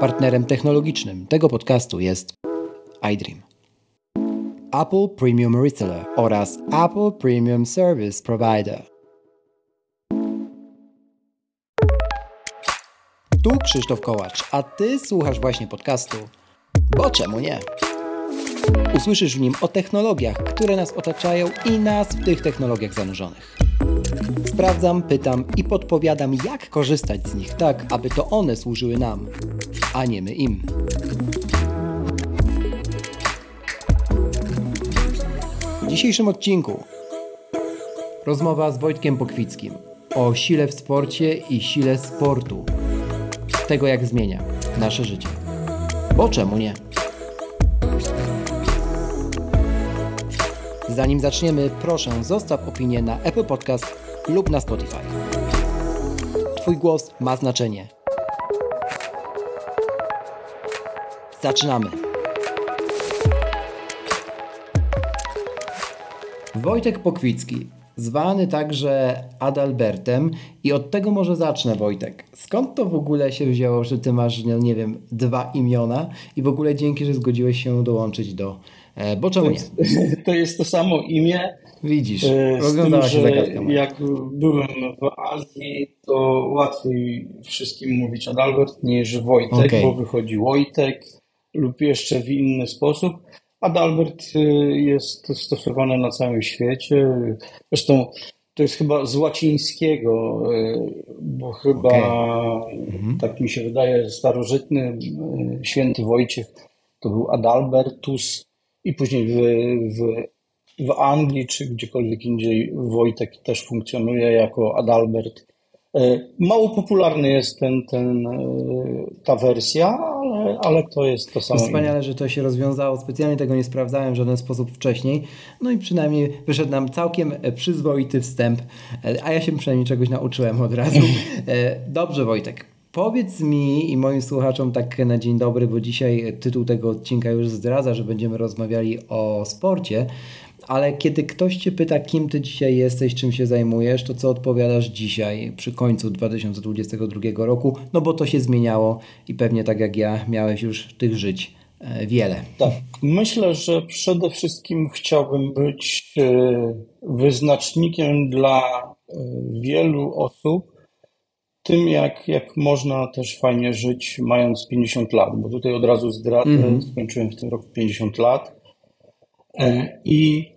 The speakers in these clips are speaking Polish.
Partnerem technologicznym tego podcastu jest iDream. Apple Premium Reseller oraz Apple Premium Service Provider. Tu Krzysztof Kołacz, a Ty słuchasz właśnie podcastu. Bo czemu nie? Usłyszysz w nim o technologiach, które nas otaczają i nas w tych technologiach zanurzonych. Sprawdzam, pytam i podpowiadam, jak korzystać z nich tak, aby to one służyły nam, a nie my im. W dzisiejszym odcinku rozmowa z Wojtkiem Pokwickim o sile w sporcie i sile sportu. Tego, jak zmienia nasze życie. Bo czemu nie? Zanim zaczniemy, proszę zostaw opinię na Apple Podcast lub na Spotify. Twój głos ma znaczenie. Zaczynamy. Wojtek Pokwicki, zwany także Adalbertem i od tego może zacznę Wojtek. Skąd to w ogóle się wzięło, że ty masz, no nie wiem, dwa imiona i w ogóle dzięki, że zgodziłeś się dołączyć do E, bo czemu nie? To jest to samo imię. Widzisz, e, rozwiązała się zagadka. Jak byłem w Azji, to łatwiej wszystkim mówić Adalbert niż Wojtek, okay. bo wychodzi Wojtek lub jeszcze w inny sposób. Adalbert y, jest stosowany na całym świecie. Zresztą to jest chyba z łacińskiego, y, bo chyba, okay. Mhm. tak mi się wydaje, starożytny y, święty Wojciech to był Adalbertus, i później w, w, w Anglii czy gdziekolwiek indziej Wojtek też funkcjonuje jako Adalbert. E, mało popularny jest ten, ten, e, ta wersja, ale, ale to jest to samo. Wspaniale, że to się rozwiązało. Specjalnie tego nie sprawdzałem w żaden sposób wcześniej. No i przynajmniej wyszedł nam całkiem przyzwoity wstęp, e, a ja się przynajmniej czegoś nauczyłem od razu. Dobrze, Wojtek. Powiedz mi i moim słuchaczom tak na dzień dobry, bo dzisiaj tytuł tego odcinka już zdradza, że będziemy rozmawiali o sporcie, ale kiedy ktoś Cię pyta, kim Ty dzisiaj jesteś, czym się zajmujesz, to co odpowiadasz dzisiaj przy końcu 2022 roku? No bo to się zmieniało i pewnie tak jak ja miałeś już tych żyć e, wiele. Tak, myślę, że przede wszystkim chciałbym być e, wyznacznikiem dla e, wielu osób, tym, jak, jak można też fajnie żyć, mając 50 lat, bo tutaj od razu zdradzę, mm. skończyłem w tym roku 50 lat i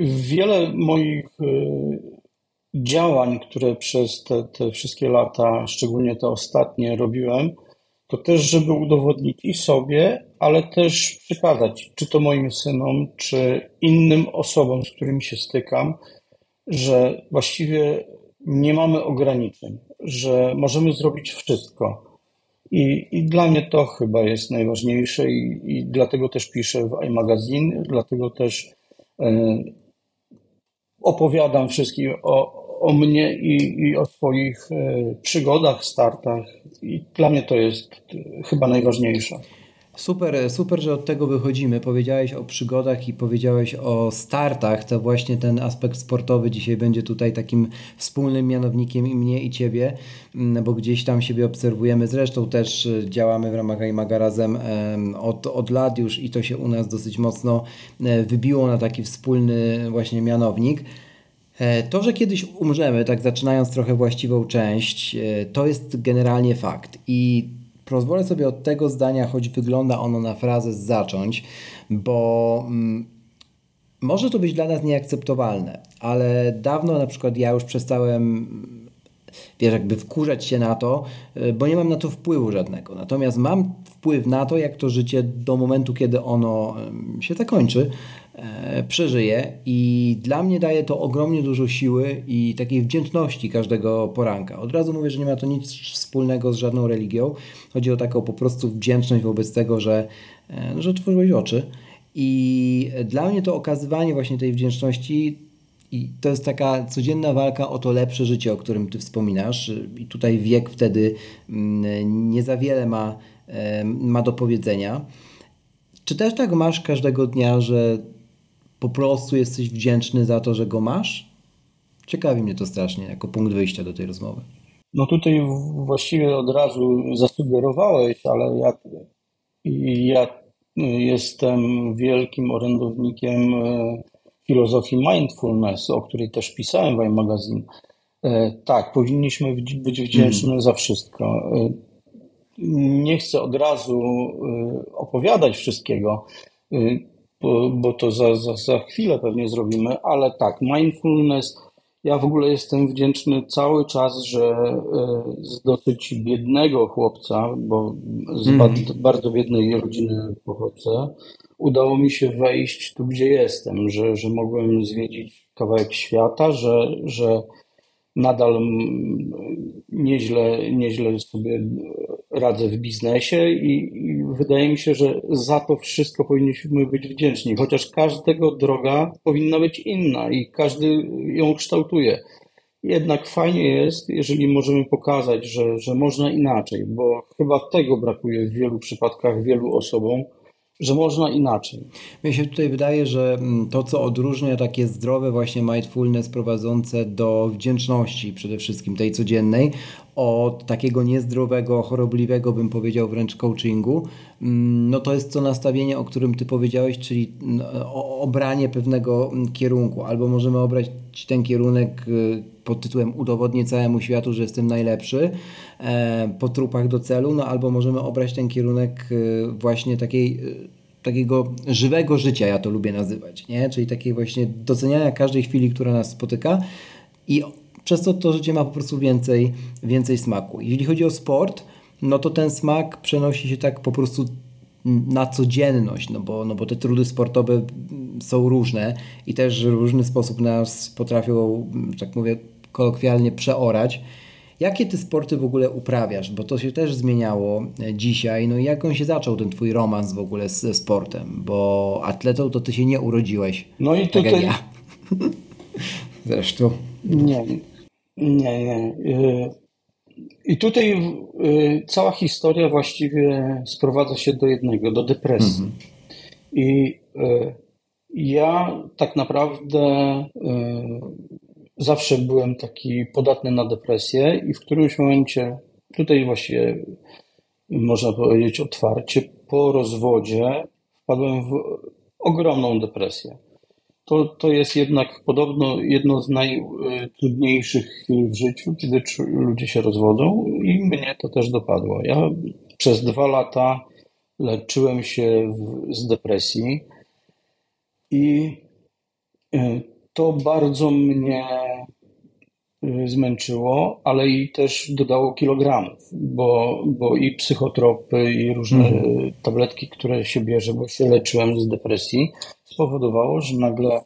wiele moich e, działań, które przez te, te wszystkie lata, szczególnie te ostatnie, robiłem, to też, żeby udowodnić i sobie, ale też przekazać, czy to moim synom, czy innym osobom, z którymi się stykam, że właściwie nie mamy ograniczeń że możemy zrobić wszystko. I, I dla mnie to chyba jest najważniejsze i, i dlatego też piszę w iMagazine, dlatego też opowiadam wszystkim o, o mnie i, i o swoich e, przygodach, startach i dla mnie to jest e, chyba najważniejsze. Super, super, że od tego wychodzimy. Powiedziałeś o przygodach i powiedziałeś o startach. To właśnie ten aspekt sportowy dzisiaj będzie tutaj takim wspólnym mianownikiem i mnie i ciebie, mm, bo gdzieś tam siebie obserwujemy. Zresztą też e, działamy w ramach iMaga razem od, od lat już i to się u nas dosyć mocno e, wybiło na taki wspólny właśnie mianownik. E, to, że kiedyś umrzemy, tak zaczynając trochę właściwą część, to jest generalnie fakt. I pozwolę sobie od tego zdania, choć wygląda ono na frazę zacząć, bo mm, może to być dla nas nieakceptowalne, ale dawno na przykład ja już przestałem wiesz, jakby wkurzać się na to, y, bo nie mam na to wpływu żadnego. Natomiast mam wpływ na to, jak to życie do momentu, kiedy ono się zakończy, e, przeżyje i dla mnie daje to ogromnie dużo siły i takiej wdzięczności każdego poranka. Od razu mówię, że nie ma to nic wspólnego z żadną religią. Chodzi o taką po prostu wdzięczność wobec tego, że, e, że otworzyłeś oczy. I dla mnie to okazywanie właśnie tej wdzięczności i to jest taka codzienna walka o to lepsze życie, o którym Ty wspominasz. I tutaj wiek wtedy mm, nie za wiele ma, ma do powiedzenia. Czy też tak masz każdego dnia, że po prostu jesteś wdzięczny za to, że go masz? Ciekawi mnie to strasznie, jako punkt wyjścia do tej rozmowy. No tutaj właściwie od razu zasugerowałeś, ale ja, ja jestem wielkim orędownikiem e, filozofii mindfulness, o której też pisałem w iMagazine. E, tak, powinniśmy być wdzięczni mm. za wszystko. E, nie chcę od razu opowiadać wszystkiego, bo, to za, za, za chwilę pewnie zrobimy, ale tak, mindfulness ja w ogóle jestem wdzięczny cały czas, że e, z dosyć biednego chłopca, bo z mm. bardzo biednej rodziny pochodzę, udało mi się wejść tu, gdzie jestem, że, że mogłem zwiedzić kawałek świata, że, że nadal nieźle, nieźle sobie radzę w biznesie i, i, wydaje mi się, że za to wszystko powinniśmy być wdzięczni, chociaż każdego droga powinna być inna i każdy ją kształtuje. Jednak fajnie jest, jeżeli możemy pokazać, że, że można inaczej, bo chyba tego brakuje w wielu przypadkach wielu osobom, że można inaczej. Mnie się tutaj wydaje, że mm, to, co odróżnia takie zdrowe właśnie mindfulness prowadzące do wdzięczności przede wszystkim tej codziennej, od takiego niezdrowego, chorobliwego, bym powiedział wręcz coachingu, mm, no to jest to nastawienie, o którym Ty powiedziałeś, czyli mm, obranie pewnego kierunku. Albo możemy obrać ten kierunek y, pod tytułem udowodnię całemu światu, że jestem najlepszy e, po trupach do celu, no albo możemy obrać ten kierunek y, właśnie takiej y, takiego żywego życia, ja to lubię nazywać, nie? czyli takiej właśnie doceniania każdej chwili, która nas spotyka i przez to to życie ma po prostu więcej, więcej smaku. Jeśli chodzi o sport, no to ten smak przenosi się tak po prostu na codzienność, no bo, no bo te trudy sportowe są różne i też w różny sposób nas potrafią, tak mówię kolokwialnie, przeorać. Jakie ty sporty w ogóle uprawiasz? Bo to się też zmieniało dzisiaj. No i jak on się zaczął, ten twój romans w ogóle ze sportem? Bo atletą to ty się nie urodziłeś. No i tutaj... Tak ja. Zresztą. Nie, I tutaj y, cała historia właściwie sprowadza się do jednego, do depresji. Mhm. I y, ja tak naprawdę zawsze byłem taki podatny na depresję i w którymś momencie, tutaj właściwie można powiedzieć otwarcie, po rozwodzie wpadłem w ogromną depresję to, to jest jednak podobno jedno z najtrudniejszych chwil w życiu, kiedy ludzie się rozwodzą i mnie to też dopadło. Ja przez dwa lata leczyłem się w, z depresji i e, to bardzo mnie e, zmęczyło, ale i też dodało kilogramów, bo, bo i psychotropy, i różne mm. tabletki, które się bierze, bo się leczyłem z depresji, spowodowało, że nagle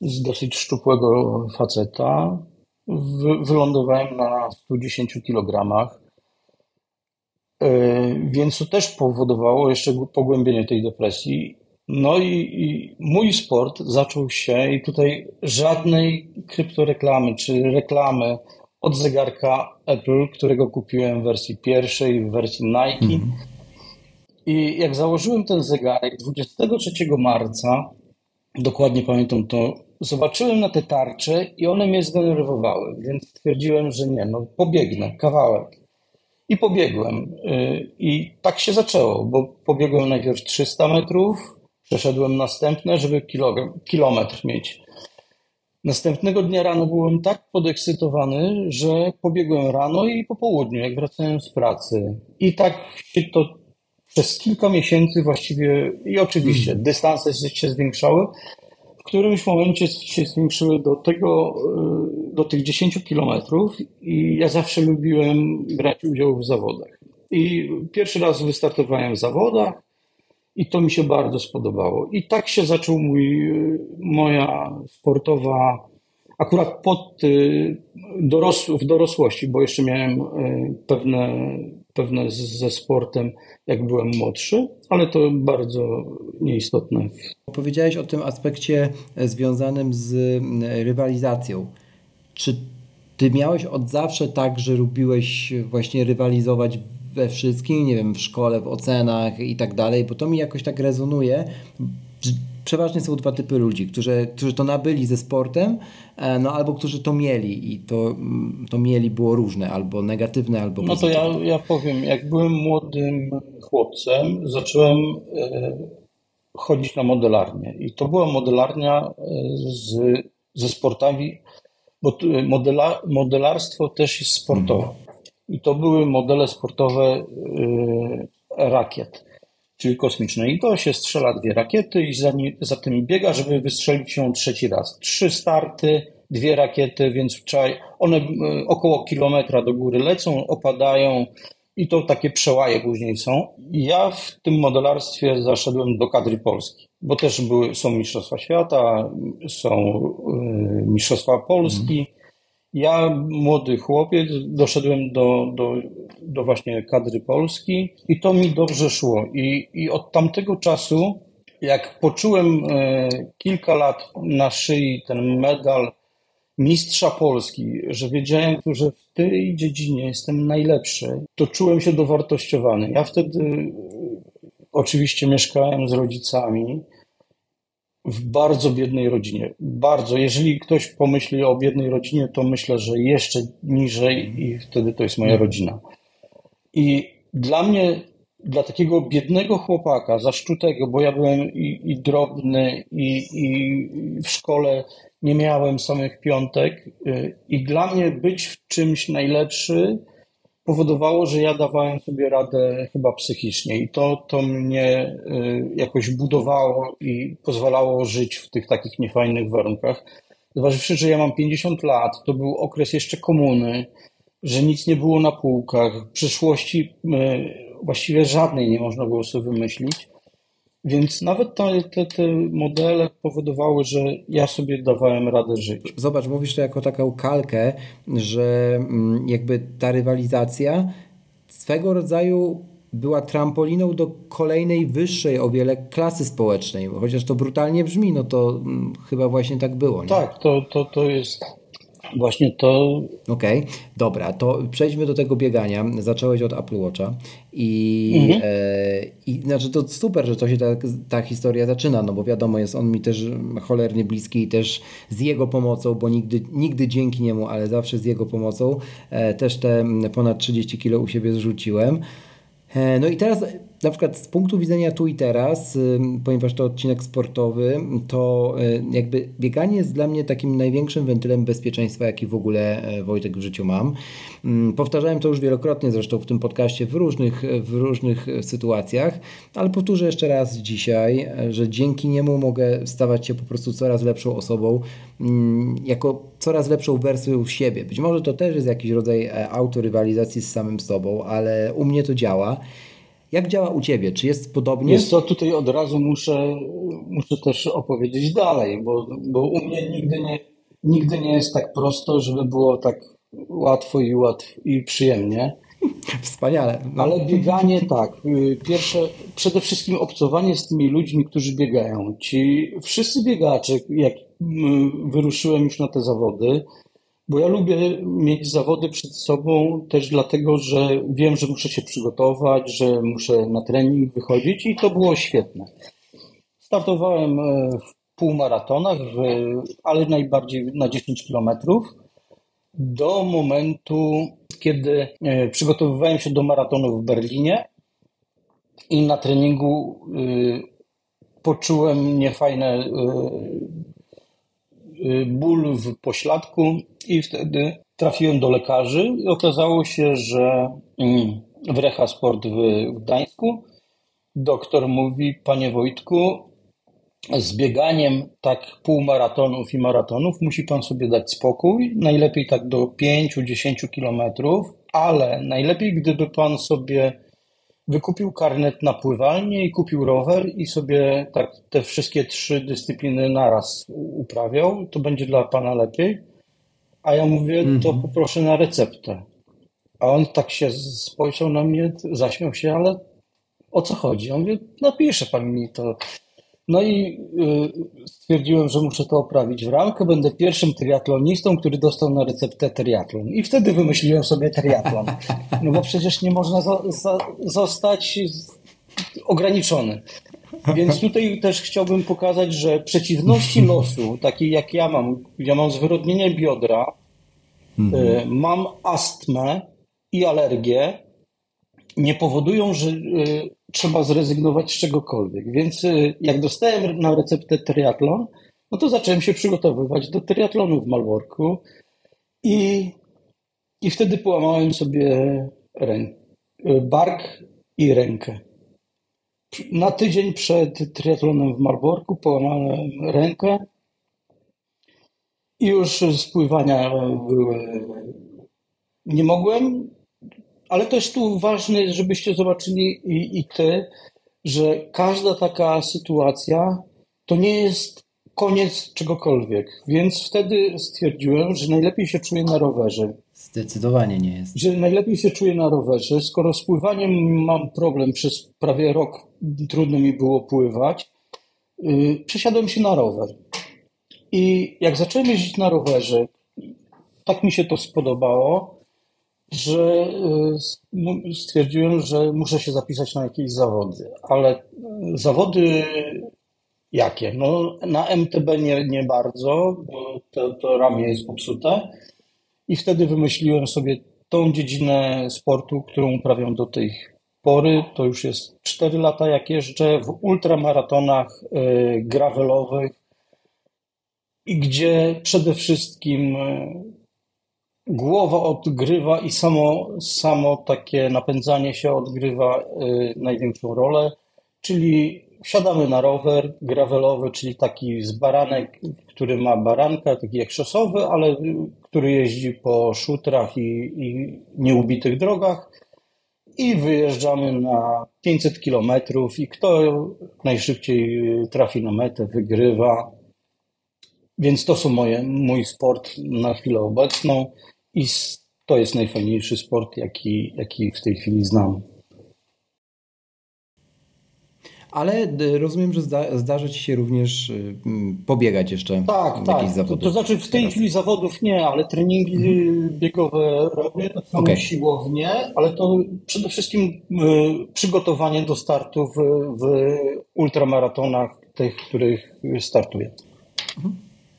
z dosyć szczupłego faceta wylądowałem na 110 kg. E, więc to też powodowało jeszcze pogłębienie tej depresji. No i, i, mój sport zaczął się i tutaj żadnej kryptoreklamy czy reklamy od zegarka Apple, którego kupiłem w wersji pierwszej, w wersji Nike. Mm. I jak założyłem ten zegarek 23 marca, dokładnie pamiętam to, zobaczyłem na te tarcze i one mnie zdenerwowały, więc stwierdziłem, że nie, no pobiegnę kawałek. I pobiegłem. Y, I tak się zaczęło, bo pobiegłem najpierw 300 metrów, przeszedłem następne, żeby kilometr mieć. Następnego dnia rano byłem tak podekscytowany, że pobiegłem rano i po południu, jak wracałem z pracy. I tak się to przez kilka miesięcy właściwie, i oczywiście hmm. dystanse się zwiększały, w którymś momencie się zwiększyły do tego, y, do tych 10 kilometrów i ja zawsze lubiłem brać udział w zawodach. I pierwszy raz wystartowałem w zawodach i to mi się bardzo spodobało. I tak się zaczął mój, y, moja sportowa, akurat pod, y, doros, w dorosłości, bo jeszcze miałem pewne, pewne ze sportem jak byłem młodszy, ale to bardzo nieistotne. Powiedziałeś o tym aspekcie e, związanym z rywalizacją. Czy ty miałeś od zawsze tak, że lubiłeś właśnie rywalizować we wszystkim, nie wiem, w szkole, w ocenach i tak dalej, bo to mi jakoś tak rezonuje. Przeważnie są dwa typy ludzi, którzy, którzy to nabyli ze sportem, e, no albo którzy to mieli i to, mm, to mieli było różne, albo negatywne, albo No to ja, ja powiem, jak byłem młodym chłopcem, zacząłem e, chodzić na modelarnię. I to była modelarnia e, z, ze sportami, bo modela, modelarstwo też jest sportowe. I to były modele sportowe rakiet czyli kosmiczne. I to się strzela dwie rakiety i za, nie, za tym biega, żeby wystrzelić ją trzeci raz. Trzy starty, dwie rakiety, więc trzeba, one e, około kilometra do góry lecą, opadają i to takie przełaje później są. Ja w tym modelarstwie zaszedłem do kadry Polski, bo też były, są Mistrzostwa Świata, są y, Mistrzostwa Polski. Ja, młody chłopiec, doszedłem do, do, do właśnie kadry Polski i to mi dobrze szło. I, i od tamtego czasu, jak poczułem e, kilka lat na szyi ten medal mistrza Polski, że wiedziałem, że w tej dziedzinie jestem najlepszy, to czułem się dowartościowany. Ja wtedy e, oczywiście mieszkałem z rodzicami w bardzo biednej rodzinie. Bardzo. Jeżeli ktoś pomyśli o biednej rodzinie, to myślę, że jeszcze niżej i wtedy to jest moja rodzina. I dla mnie, dla takiego biednego chłopaka, zaszczutego, bo ja byłem i, i drobny, i, i w szkole nie miałem samych piątek, y, i dla mnie być w czymś najlepszy powodowało, że ja dawałem sobie radę chyba psychicznie i to, to mnie y, jakoś budowało i pozwalało żyć w tych takich niefajnych warunkach. Zważywszy, że ja mam 50 lat, to był okres jeszcze komuny, że nic nie było na półkach, przyszłości y, właściwie żadnej nie można było sobie wymyślić. Więc nawet te, te, te modele powodowały, że ja sobie dawałem radę żyć. Zobacz, mówisz to jako taką kalkę, że mm, jakby ta rywalizacja swego rodzaju była trampoliną do kolejnej wyższej o wiele klasy społecznej. Chociaż to brutalnie brzmi, no to mm, chyba właśnie tak było. Nie? Tak, to, to, to jest Właśnie to. Okej, okay, dobra, to przejdźmy do tego biegania. Zacząłeś od Apple Watcha i, mhm. e, i znaczy to super, że to się ta, ta historia zaczyna, no bo wiadomo, jest on mi też cholernie bliski i też z jego pomocą, bo nigdy, nigdy dzięki niemu, ale zawsze z jego pomocą e, też te ponad 30 kilo u siebie zrzuciłem. E, no i teraz na przykład z punktu widzenia tu i teraz, ponieważ to odcinek sportowy, to y, jakby bieganie jest dla mnie takim największym wentylem bezpieczeństwa, jaki w ogóle e, Wojtek w życiu mam. Powtarzałem to już wielokrotnie zresztą w tym podcaście w różnych, w różnych sytuacjach, ale powtórzę jeszcze raz dzisiaj, e, że dzięki niemu mogę stawać się po prostu coraz lepszą osobą, jako coraz lepszą wersją siebie. Być może to też jest jakiś rodzaj e, autorywalizacji z samym sobą, ale u mnie to działa. Jak działa u Ciebie? Czy jest podobnie? Jest to tutaj od razu muszę, muszę też opowiedzieć dalej, bo, bo u mnie nigdy nie, nigdy nie jest tak prosto, żeby było tak łatwo i, łatwo i przyjemnie. Wspaniale. No. Ale bieganie tak. Y, pierwsze, przede wszystkim obcowanie z tymi ludźmi, którzy biegają. Ci wszyscy biegacze, jak wyruszyłem już na te zawody, bo ja lubię mieć zawody przed sobą też dlatego, że wiem, że muszę się przygotować, że muszę na trening wychodzić i to było świetne. Startowałem e, w półmaratonach, ale najbardziej na 10 kilometrów do momentu, kiedy e, przygotowywałem się do maratonu w Berlinie i na treningu e, poczułem niefajne ból w pośladku i wtedy trafiłem do lekarzy i okazało się, że mm, w Recha Sport w Gdańsku. Doktor mówi, panie Wojtku, z bieganiem tak półmaratonów i maratonów musi pan sobie dać spokój, najlepiej tak do 5-10 kilometrów, ale najlepiej gdyby pan sobie wykupił karnet na pływalnię i kupił rower i sobie tak te wszystkie trzy dyscypliny naraz uprawiał, to będzie dla pana lepiej. A ja mówię, to mhm. poproszę na receptę. A on tak się spojrzał na mnie, zaśmiał się, ale o co chodzi? On mówi, napisze pan mi to no i y, stwierdziłem, że muszę to oprawić w ramkę. Będę pierwszym triatlonistą, który dostał na receptę triatlon. I wtedy wymyśliłem sobie triatlon. No bo przecież nie można za, za, zostać ograniczony. Więc tutaj też chciałbym pokazać, że przeciwności losu, takie jak ja mam, ja mam zwyrodnienie biodra, y, mam astmę i alergię, nie powodują, że y, trzeba zrezygnować z czegokolwiek. Więc y, jak dostałem na receptę triatlon, no to zacząłem się przygotowywać do triatlonu w Malborku i, i wtedy połamałem sobie rękę, bark i rękę. Na tydzień przed triatlonem w Malborku połamałem rękę i już z pływania były... nie mogłem, ale też tu ważne jest, żebyście zobaczyli i, i ty, że każda taka sytuacja to nie jest koniec czegokolwiek. Więc wtedy stwierdziłem, że najlepiej się czuję na rowerze. Zdecydowanie nie jest. Że najlepiej się czuję na rowerze. Skoro z pływaniem mam problem, przez prawie rok trudno mi było pływać, yy, przesiadłem się na rower. I jak zacząłem jeździć na rowerze, tak mi się to spodobało, że yy, stwierdziłem, że muszę się zapisać na jakieś zawody. Ale zawody Jakie? No, na MTB nie, nie bardzo, bo to, to ramię jest popsute. I wtedy wymyśliłem sobie tą dziedzinę sportu, którą uprawiam do tej pory. To już jest 4 lata, jak jeżdżę w ultramaratonach y, gravelowych, gdzie przede wszystkim y, głowa odgrywa i samo, samo takie napędzanie się odgrywa y, największą rolę, czyli wsiadamy na rower gravelowy, czyli taki z baranek, który ma baranka, taki jak szosowy, ale który jeździ po szutrach i, i nieubitych drogach. I wyjeżdżamy na 500 kilometrów i kto najszybciej trafi na metę, wygrywa. Więc to są moje, mój sport na chwilę obecną i to jest najfajniejszy sport, jaki, jaki w tej chwili znam. Ale rozumiem, że zda, zdarza Ci się również y, pobiegać jeszcze tak, tak. zawody. To, to znaczy w tej teraz. chwili zawodów nie, ale treningi mhm. biegowe robię, to są okay. siłownie, ale to przede wszystkim y, przygotowanie do startu w, w ultramaratonach, tych, których startuję. Mhm.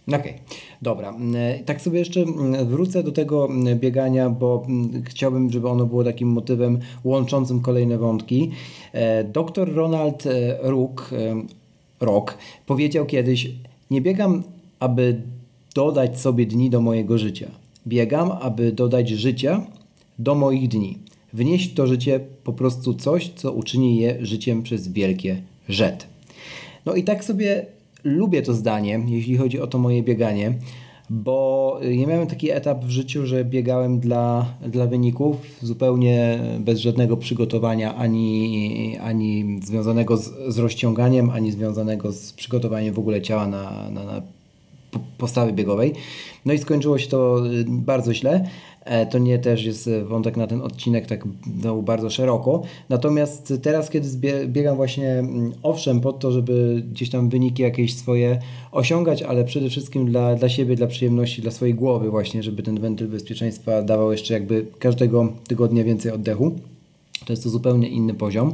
Okej, okay. Dobra. E, tak sobie jeszcze wrócę do tego biegania, bo chciałbym, żeby ono było takim motywem łączącym kolejne wątki. E, doktor Ronald e, Rook, Rock powiedział kiedyś: Nie biegam, aby dodać sobie dni do mojego życia. Biegam, aby dodać życia do moich dni. Wnieść to życie po prostu coś, co uczyni je życiem przez wielkie rzet. No i tak sobie lubię to zdanie, jeśli chodzi o to moje bieganie, bo ja miałem taki etap w życiu, że biegałem dla, dla wyników, zupełnie bez żadnego przygotowania, ani, ani związanego z, z rozciąganiem, ani związanego z przygotowaniem w ogóle ciała na, na, na postawy biegowej. No i skończyło się to bardzo źle. E, to nie też jest wątek na ten odcinek tak no, bardzo szeroko. Natomiast teraz, kiedy biegam właśnie, mm, owszem, po to, żeby gdzieś tam wyniki jakieś swoje osiągać, ale przede wszystkim dla, dla siebie, dla przyjemności, dla swojej głowy właśnie, żeby ten wentyl bezpieczeństwa dawał jeszcze jakby każdego tygodnia więcej oddechu. To jest to zupełnie inny poziom.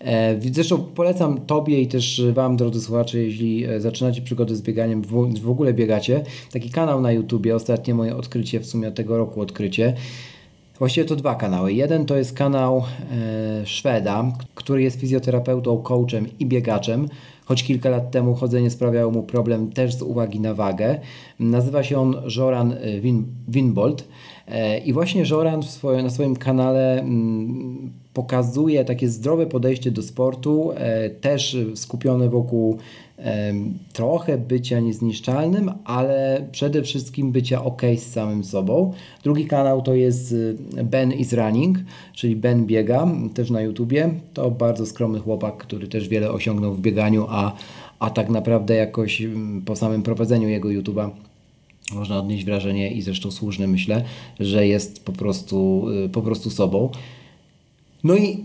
E, zresztą polecam Tobie i też Wam, drodzy słuchacze, jeśli e, zaczynacie przygodę z bieganiem, w ogóle biegacie, taki kanał na YouTubie, ostatnie moje odkrycie, w sumie tego roku odkrycie. Właściwie to dwa kanały. Jeden to jest kanał e, Szweda, który jest fizjoterapeutą, coachem i biegaczem, choć kilka lat temu chodzenie sprawiało mu problem też z uwagi na wagę. Nazywa się on Joran Win Winbold i właśnie Joran swoje, na swoim kanale mm, pokazuje takie zdrowe podejście do sportu, e, też skupione wokół e, trochę bycia niezniszczalnym, ale przede wszystkim bycia ok z samym sobą. Drugi kanał to jest e, Ben is Running, czyli Ben biega, też na YouTubie. To bardzo skromny chłopak, który też wiele osiągnął w bieganiu, a, a tak naprawdę jakoś po samym prowadzeniu jego YouTuba można odnieść wrażenie i zresztą słuszne myślę, że jest po prostu, po prostu sobą. No i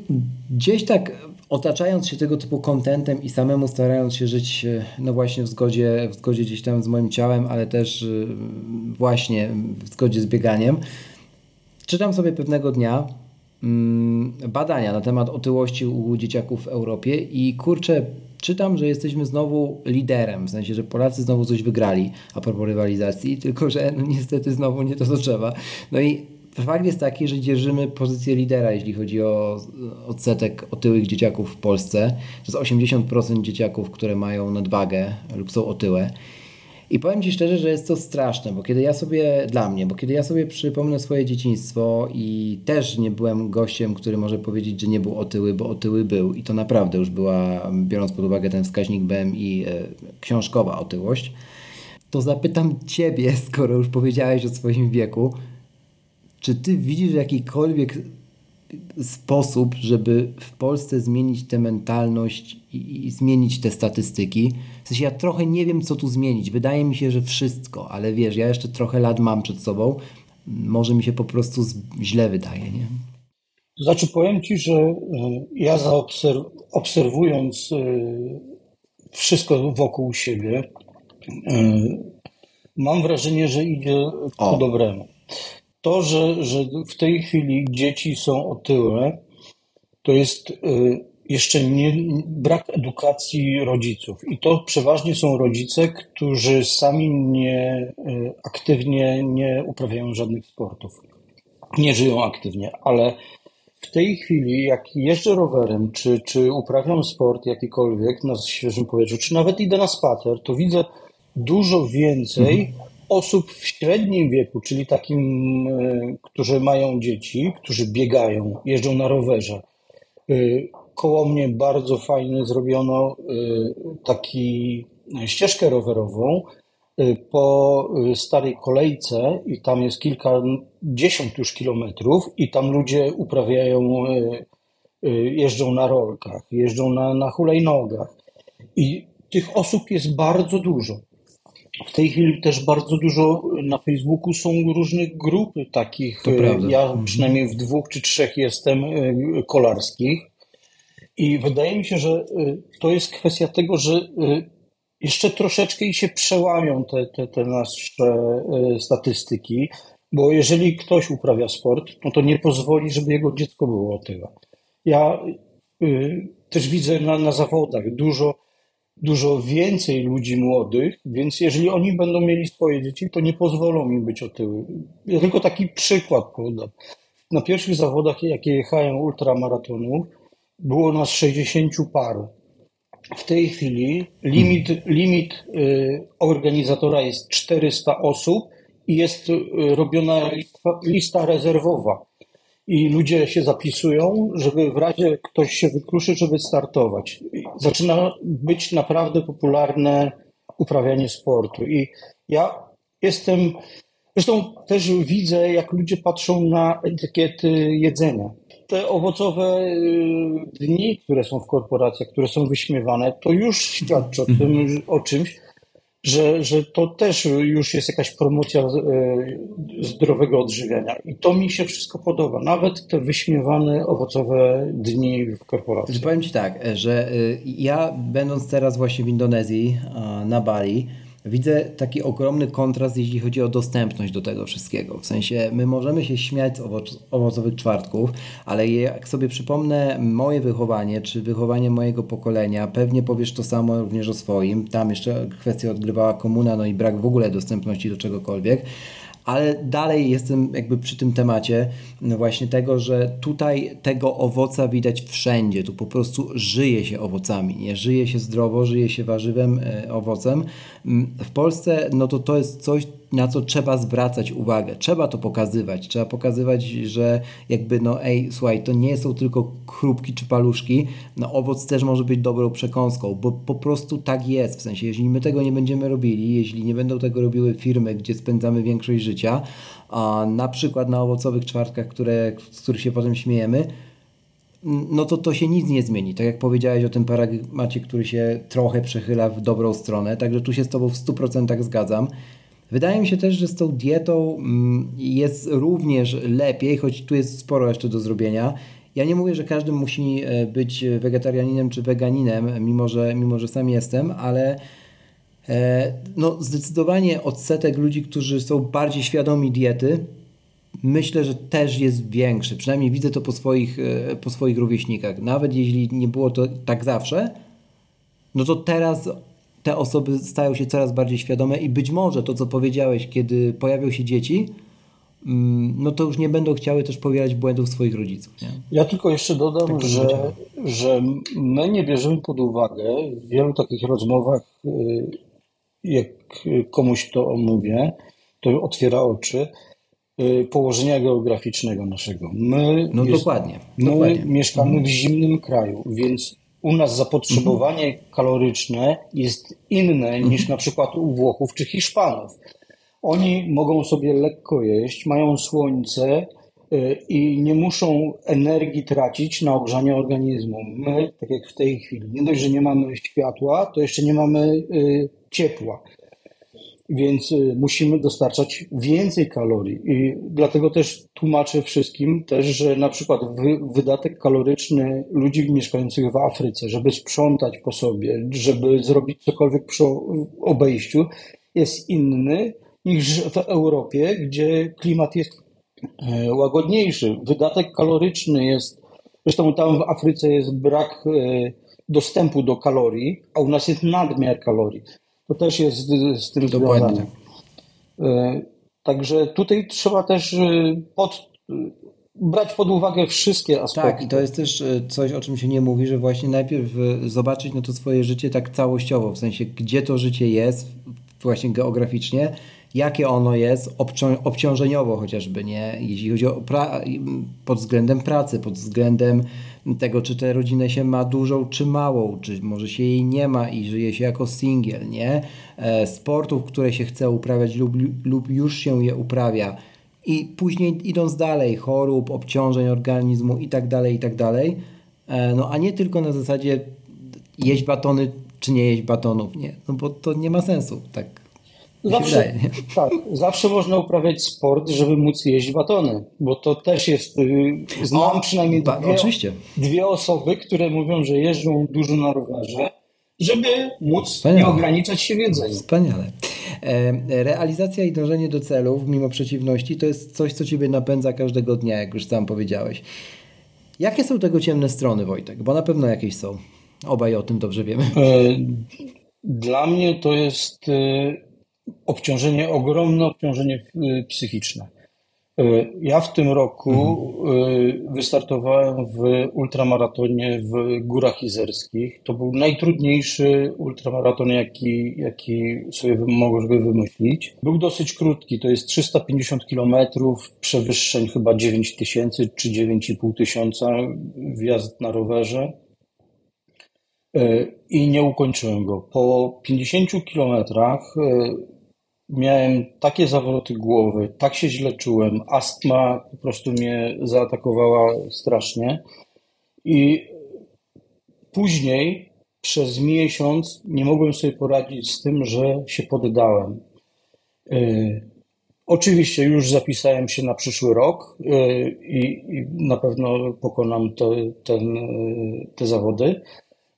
gdzieś tak otaczając się tego typu kontentem i samemu starając się żyć e, no właśnie w zgodzie, w zgodzie gdzieś tam z moim ciałem, ale też e, właśnie w zgodzie z bieganiem, czytam sobie pewnego dnia mm, badania na temat otyłości u dzieciaków w Europie i kurczę, czytam, że jesteśmy znowu liderem, w sensie, że Polacy znowu coś wygrali a propos rywalizacji, tylko że no niestety znowu nie to, co trzeba. No i fakt jest taki, że dzierżymy pozycję lidera, jeśli chodzi o odsetek otyłych dzieciaków w Polsce. To jest 80% dzieciaków, które mają nadwagę lub są otyłe. I powiem Ci szczerze, że jest to straszne, bo kiedy ja sobie, dla mnie, bo kiedy ja sobie przypomnę swoje dzieciństwo i też nie byłem gościem, który może powiedzieć, że nie był otyły, bo otyły był. I to naprawdę już była, biorąc pod uwagę ten wskaźnik BMI, e, książkowa otyłość, to zapytam Ciebie, skoro już powiedziałeś o swoim wieku, czy Ty widzisz jakikolwiek sposób, żeby w Polsce zmienić tę mentalność i, i, zmienić te statystyki. W sensie ja trochę nie wiem, co tu zmienić. Wydaje mi się, że wszystko, ale wiesz, ja jeszcze trochę lat mam przed sobą. Może mi się po prostu źle wydaje, nie? To znaczy, powiem Ci, że e, ja zaobserw obserwując e, wszystko wokół siebie, e, mam wrażenie, że idzie ku o. dobremu. To, że, że w tej chwili dzieci są otyłe, to jest y, jeszcze nie, brak edukacji rodziców. I to przeważnie są rodzice, którzy sami nie, y, aktywnie nie uprawiają żadnych sportów. Nie żyją aktywnie, ale w tej chwili, jak jeżdżę rowerem, czy, czy uprawiam sport jakikolwiek na świeżym powietrzu, czy nawet idę na spacer, to widzę dużo więcej mhm osób w średnim wieku, czyli takim, e, którzy mają dzieci, którzy biegają, jeżdżą na rowerze. E, koło mnie bardzo fajnie zrobiono e, taki ścieżkę rowerową po starej kolejce i tam jest kilkadziesiąt już kilometrów i tam ludzie uprawiają, jeżdżą na rolkach, jeżdżą na, na hulajnogach. I tych osób jest bardzo dużo. W tej chwili też bardzo dużo na Facebooku są różnych grup takich. Ja mhm. przynajmniej w dwóch czy trzech jestem e, kolarskich. I wydaje mi się, że e, to jest kwestia tego, że e, jeszcze troszeczkę i się przełamią te, te, te nasze statystyki, bo jeżeli ktoś uprawia sport, no to nie pozwoli, żeby jego dziecko było tyle. Ja też widzę na, na zawodach dużo dużo więcej ludzi młodych, więc jeżeli oni będą mieli swoje dzieci, to nie pozwolą im być otyły. Ja tylko taki przykład podam. Na pierwszych zawodach, jakie jechałem ultramaratonów, było nas 60 paru. W tej chwili limit, limit y, organizatora jest 400 osób i jest y, robiona lista, lista rezerwowa i ludzie się zapisują, żeby w razie ktoś się wykruszy, żeby startować. Zaczyna być naprawdę popularne uprawianie sportu. I ja jestem, zresztą też widzę, jak ludzie patrzą na etykiety jedzenia. Te owocowe y, dni, które są w korporacjach, które są wyśmiewane, to już świadczy o tym, o czymś, że, że to też już jest jakaś promocja e, zdrowego odżywiania. I to mi się wszystko podoba. Nawet te wyśmiewane owocowe dni w korporacji. Powiem Ci tak, że e, ja będąc teraz właśnie w Indonezji, na Bali, widzę taki ogromny kontrast, jeśli chodzi o dostępność do tego wszystkiego. W sensie, my możemy się śmiać z owoc owocowych czwartków, ale jak sobie przypomnę moje wychowanie, czy wychowanie mojego pokolenia, pewnie powiesz to samo również o swoim. Tam jeszcze kwestię odgrywała komuna, no i brak w ogóle dostępności do czegokolwiek ale dalej jestem jakby przy tym temacie no właśnie tego, że tutaj tego owoca widać wszędzie. Tu po prostu żyje się owocami, nie żyje się zdrowo, żyje się warzywem, e, owocem. Mm, w Polsce no to to jest coś, na co trzeba zwracać uwagę. Trzeba to pokazywać. Trzeba pokazywać, że jakby no ej, słuchaj, to nie są tylko chrupki czy paluszki. No owoc też może być dobrą przekąską, bo po prostu tak jest. W sensie, jeżeli my tego nie będziemy robili, jeśli nie będą tego robiły firmy, gdzie spędzamy większość życia, a na przykład na owocowych czwartkach, które, z których się potem śmiejemy, no to to się nic nie zmieni. Tak jak powiedziałeś o tym paragmacie, który się trochę przechyla w dobrą stronę, także tu się z Tobą w 100% zgadzam. Wydaje mi się też, że z tą dietą mm, jest również lepiej, choć tu jest sporo jeszcze do zrobienia. Ja nie mówię, że każdy musi e, być wegetarianinem czy weganinem, mimo że, mimo że sam jestem, ale e, no, zdecydowanie odsetek ludzi, którzy są bardziej świadomi diety, myślę, że też jest większy. Przynajmniej widzę to po swoich, e, po swoich rówieśnikach. Nawet jeśli nie było to tak zawsze, no to teraz te osoby stają się coraz bardziej świadome i być może to, co powiedziałeś, kiedy pojawią się dzieci, mm, no to już nie będą chciały też powielać błędów swoich rodziców. Nie? Ja tylko jeszcze dodam, Tak że, powiedziałem. że my nie bierzemy pod uwagę w wielu takich rozmowach, y, jak komuś to mówię, to otwiera oczy, y, położenia geograficznego naszego. My, No jest- dokładnie. my dokładnie. mieszkamy w zimnym kraju, więc u nas zapotrzebowanie kaloryczne jest inne niż na przykład u Włochów czy Hiszpanów. Oni mogą sobie lekko jeść, mają słońce y, i nie muszą energii tracić na ogrzanie organizmu. My, tak jak w tej chwili, nie dość, że nie mamy światła, to jeszcze nie mamy y, ciepła. Więc y, musimy dostarczać więcej kalorii. I dlatego też tłumaczę wszystkim też, że na przykład wy, wydatek kaloryczny ludzi mieszkających w Afryce, żeby sprzątać po sobie, żeby zrobić cokolwiek przy obejściu, jest inny niż w Europie, gdzie klimat jest e, łagodniejszy. Wydatek kaloryczny jest, zresztą tam w Afryce jest brak e, dostępu do kalorii, a u nas jest nadmiar kalorii. To też jest z, z tym Dokładnie związane. E, Także tutaj trzeba też e, pod, brać pod uwagę wszystkie aspekty. Tak, i to jest też e, coś, o czym się nie mówi, że właśnie najpierw zobaczyć no to swoje życie tak całościowo, w sensie gdzie to życie jest, właśnie geograficznie, jakie ono jest, obcią- obciążeniowo chociażby, nie? Jeśli chodzi o pod względem pracy, pod względem tego, czy tę rodzinę się ma dużą, czy małą, czy może się jej nie ma i żyje się jako singiel, nie? E, sportów, które się chce uprawiać lub, lub już się je uprawia. I później idąc dalej, chorób, obciążeń organizmu i tak dalej, i tak dalej. E, No a nie tylko na zasadzie jeść batony, czy nie jeść batonów, nie. No bo to nie ma sensu, tak Zawsze, wydaje, tak, zawsze można uprawiać sport, żeby móc jeść batony, bo to też jest, y, znam przynajmniej ba- dwie, oczywiście. dwie osoby, które mówią, że jeżdżą dużo na rowerze, żeby móc Wspaniale. nie ograniczać się w jedzeniu. Wspaniale. E, Realizacja i dążenie do celów, mimo przeciwności, to jest coś, co Ciebie napędza każdego dnia, jak już sam powiedziałeś. Jakie są tego ciemne strony, Wojtek? Bo na pewno jakieś są. Obaj o tym dobrze wiemy. E, Dla mnie to jest e, obciążenie, ogromne obciążenie e, psychiczne. E, Ja w tym roku e, wystartowałem w ultramaratonie w Górach Izerskich. To był najtrudniejszy ultramaraton, jaki, jaki sobie mogłem wymyślić. Był dosyć krótki, to jest 350 kilometrów, przewyższeń chyba 9 tysięcy czy 9,5 tysiąca, wjazd na rowerze. I nie ukończyłem go. Po 50 kilometrach miałem takie zawroty głowy, tak się źle czułem, astma po prostu mnie zaatakowała strasznie. I później przez miesiąc nie mogłem sobie poradzić z tym, że się poddałem. E, Oczywiście już zapisałem się na przyszły rok e, i, na pewno pokonam te, ten, e, te zawody.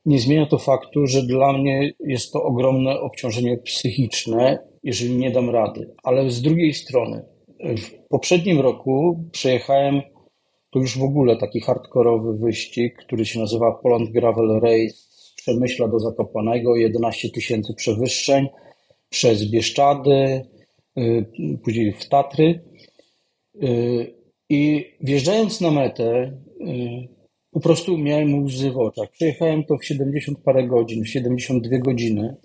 Nie zmienia to faktu, że dla mnie jest to ogromne obciążenie psychiczne, jeżeli nie dam rady. Ale z drugiej strony, w poprzednim roku przejechałem to już w ogóle taki hardkorowy wyścig, który się nazywa Poland Gravel Race z Przemyśla do Zakopanego, 11 tysięcy przewyższeń przez Bieszczady, y, później w Tatry. Y, I wjeżdżając na metę, y, po prostu miałem łzy w oczach. Przejechałem to w 70 parę godzin, w 72 godziny.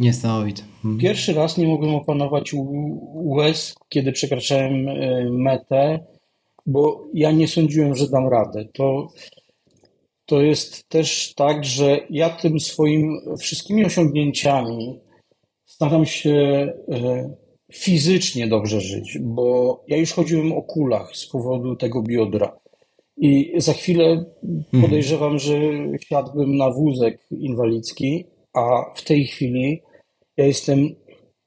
Niesamowite. Mhm. Pierwszy raz nie mogłem opanować łez, kiedy przekraczałem e, metę, bo ja nie sądziłem, że dam radę. To, to jest też tak, że ja tym swoim wszystkimi osiągnięciami staram się e, fizycznie dobrze żyć, bo ja już chodziłem o kulach z powodu tego biodra. I za chwilę podejrzewam, że siadłbym na wózek inwalidzki, a w tej chwili ja jestem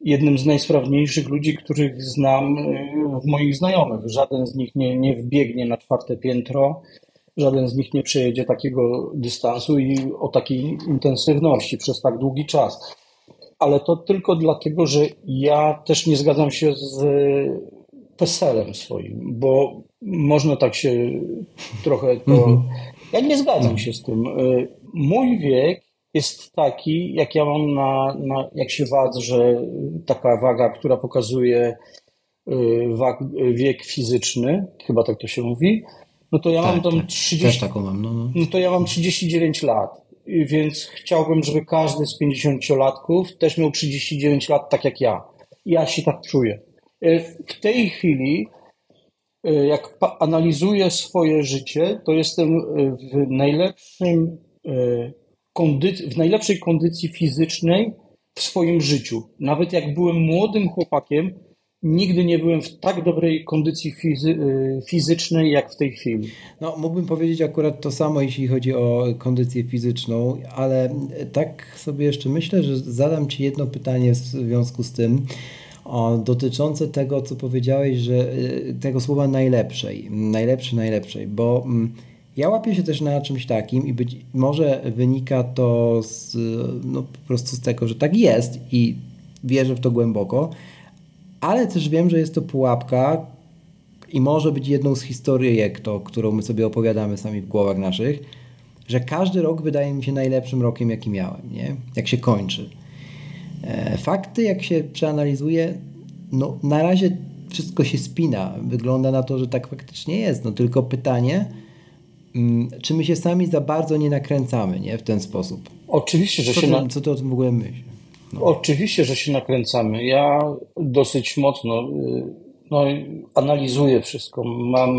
jednym z najsprawniejszych ludzi, których znam y, w moich znajomych. Żaden z nich nie, nie wbiegnie na czwarte piętro, żaden z nich nie przejedzie takiego dystansu i o takiej intensywności przez tak długi czas. Ale to tylko dlatego, że ja też nie zgadzam się z PESEL-em swoim, bo można tak się trochę to. Ja nie zgadzam się z tym. Y, Mój wiek jest taki, jak ja mam na, na jak się wadrze, taka waga, która pokazuje y, wag, wiek fizyczny, chyba tak to się mówi, no to ja mam Tak, tam tak. Też 30, taką mam. No, no. no to ja mam 39 lat, więc chciałbym, żeby każdy z 50-latków też miał 39 lat, tak jak ja. Ja się tak czuję. E, W tej chwili, e, jak analizuję swoje życie, to jestem w najlepszym e, kondy- w najlepszej kondycji fizycznej w swoim życiu. Nawet jak byłem młodym chłopakiem, nigdy nie byłem w tak dobrej kondycji fizy- e, fizycznej jak w tej chwili. No, mógłbym powiedzieć akurat to samo, jeśli chodzi o kondycję fizyczną, ale tak sobie jeszcze myślę, że zadam Ci jedno pytanie w związku z tym, o, dotyczące tego, co powiedziałeś, że y, tego słowa najlepszej, najlepszy, najlepszej, bo mm, ja łapię się też na czymś takim i być może wynika to z, no, po prostu z tego, że tak jest i wierzę w to głęboko, ale też wiem, że jest to pułapka, i może być jedną z historyjek, to, którą my sobie opowiadamy sami w głowach naszych, że każdy rok wydaje mi się najlepszym rokiem, jaki miałem, nie? Jak się kończy. E, Fakty, jak się przeanalizuje, no na razie wszystko się spina. Wygląda na to, że tak faktycznie jest. No tylko pytanie, czy my się sami za bardzo nie nakręcamy, nie? W ten sposób. Oczywiście, że Co się ty, na, co ty o tym w ogóle myślisz? Oczywiście, że się nakręcamy. Ja dosyć mocno y, no, analizuję wszystko. Mam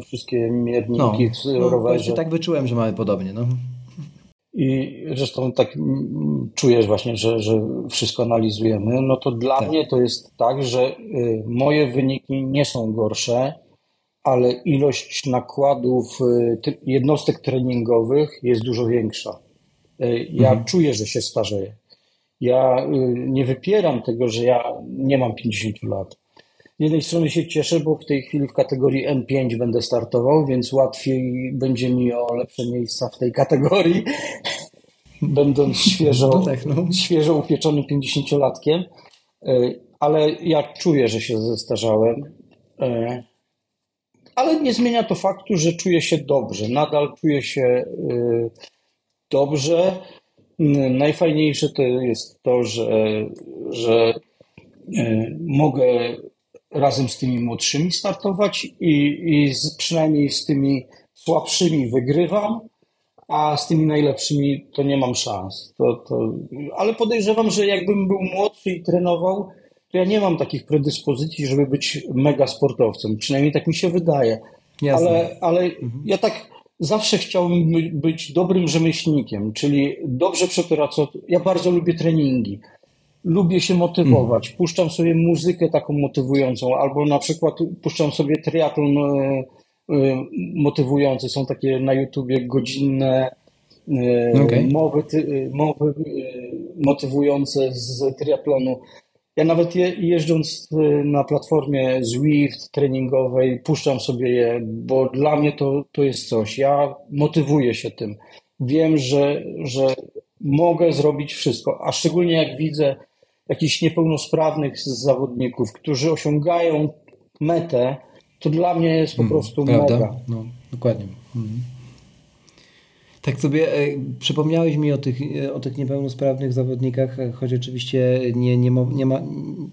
wszystkie No, mierniki w no właśnie rowerze tak wyczułem, że mamy podobnie, no. i zresztą tak mm, czujesz właśnie, że, że wszystko analizujemy. No to dla Tak. mnie to jest tak, że y, moje wyniki nie są gorsze, ale ilość nakładów y, jednostek treningowych jest dużo większa. Y, Ja czuję, że się starzeję. Ja y, nie wypieram tego, że ja nie mam 50 lat. Z jednej strony się cieszę, bo w tej chwili w kategorii N5 będę startował, więc łatwiej będzie mi o lepsze miejsca w tej kategorii, będąc świeżo, No tak, no. świeżo upieczonym 50-latkiem. Y, Ale ja czuję, że się zestarzałem. Y, Ale nie zmienia to faktu, że czuję się dobrze. Nadal czuję się y, dobrze. Najfajniejsze to jest to, że, że e, mogę razem z tymi młodszymi startować i, i z, przynajmniej z tymi słabszymi wygrywam, a z tymi najlepszymi to nie mam szans. To, to, ale podejrzewam, że jakbym był młodszy i trenował, to ja nie mam takich predyspozycji, żeby być mega sportowcem. Przynajmniej tak mi się wydaje. Jasne. Ale, ale ja tak zawsze chciałbym by- być dobrym rzemieślnikiem, czyli dobrze przepracować. Ja bardzo lubię treningi. Lubię się motywować. Puszczam sobie muzykę taką motywującą, albo na przykład puszczam sobie triatlon e, e, motywujący. Są takie na YouTubie godzinne e, Okej. mowy, mowy motywujące z triatlonu. Ja nawet je, jeżdżąc e, na platformie Zwift treningowej, puszczam sobie je, bo dla mnie to, to jest coś. Ja motywuję się tym. Wiem, że, że mogę zrobić wszystko, a szczególnie jak widzę jakichś niepełnosprawnych zawodników, którzy osiągają metę, to dla mnie jest po prostu Prawda? mega. No, dokładnie. Mhm. Tak sobie e, przypomniałeś mi o tych, e, o tych niepełnosprawnych zawodnikach, e, choć oczywiście nie, nie, nie, ma,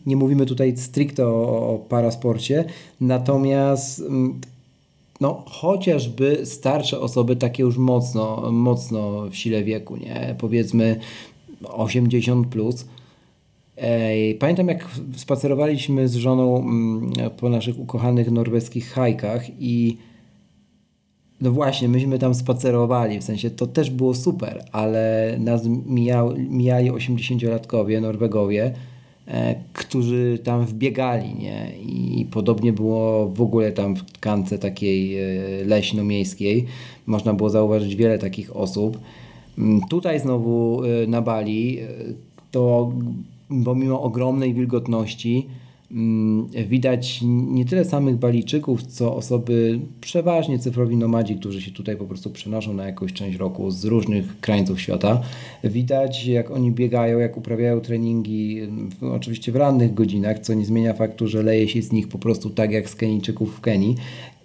nie mówimy tutaj stricte o, o parasporcie, natomiast mm, no, chociażby starsze osoby, takie już mocno, mocno w sile wieku, nie? powiedzmy 80 plus. Pamiętam, jak spacerowaliśmy z żoną mm, po naszych ukochanych norweskich hajkach i no właśnie, myśmy tam spacerowali, w sensie to też było super, ale nas mijał, mijali 80-latkowie, Norwegowie, e, którzy tam wbiegali, nie? I podobnie było w ogóle tam w tkance takiej e, leśno-miejskiej. Można było zauważyć wiele takich osób. Mm, Tutaj znowu e, na Bali, e, to pomimo ogromnej wilgotności, widać nie tyle samych Balijczyków, co osoby przeważnie cyfrowi nomadzi, którzy się tutaj po prostu przenoszą na jakąś część roku z różnych krańców świata. Widać, jak oni biegają, jak uprawiają treningi, oczywiście w rannych godzinach, co nie zmienia faktu, że leje się z nich po prostu tak jak z Kenijczyków w Kenii.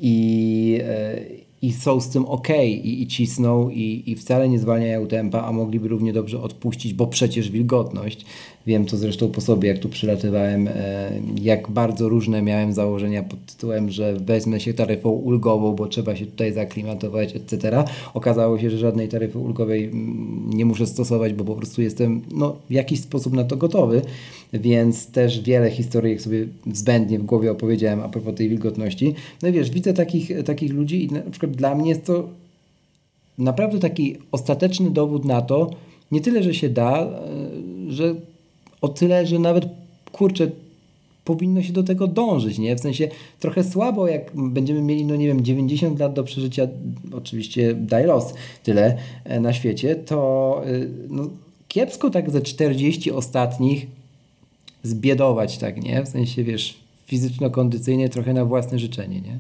I, e, i są z tym ok i, i cisną i, i wcale nie zwalniają tempa, a mogliby równie dobrze odpuścić, bo przecież wilgotność. Wiem to zresztą po sobie, jak tu przylatywałem, e, jak bardzo różne miałem założenia pod tytułem, że wezmę się taryfą ulgową, bo trzeba się tutaj zaklimatować, etc. Okazało się, że żadnej taryfy ulgowej mm, nie muszę stosować, bo po prostu jestem no, w jakiś sposób na to gotowy, więc też wiele historii sobie zbędnie w głowie opowiedziałem a propos tej wilgotności. No i wiesz, widzę takich, takich ludzi i na przykład dla mnie jest to naprawdę taki ostateczny dowód na to, nie tyle, że się da, e, że o tyle, że nawet kurczę, powinno się do tego dążyć, nie? W sensie trochę słabo, jak będziemy mieli, no nie wiem, 90 lat do przeżycia, oczywiście daj los, tyle e, na świecie, to e, no, kiepsko tak ze 40 ostatnich zbiedować, tak, nie? W sensie, wiesz, fizyczno-kondycyjnie trochę na własne życzenie, nie?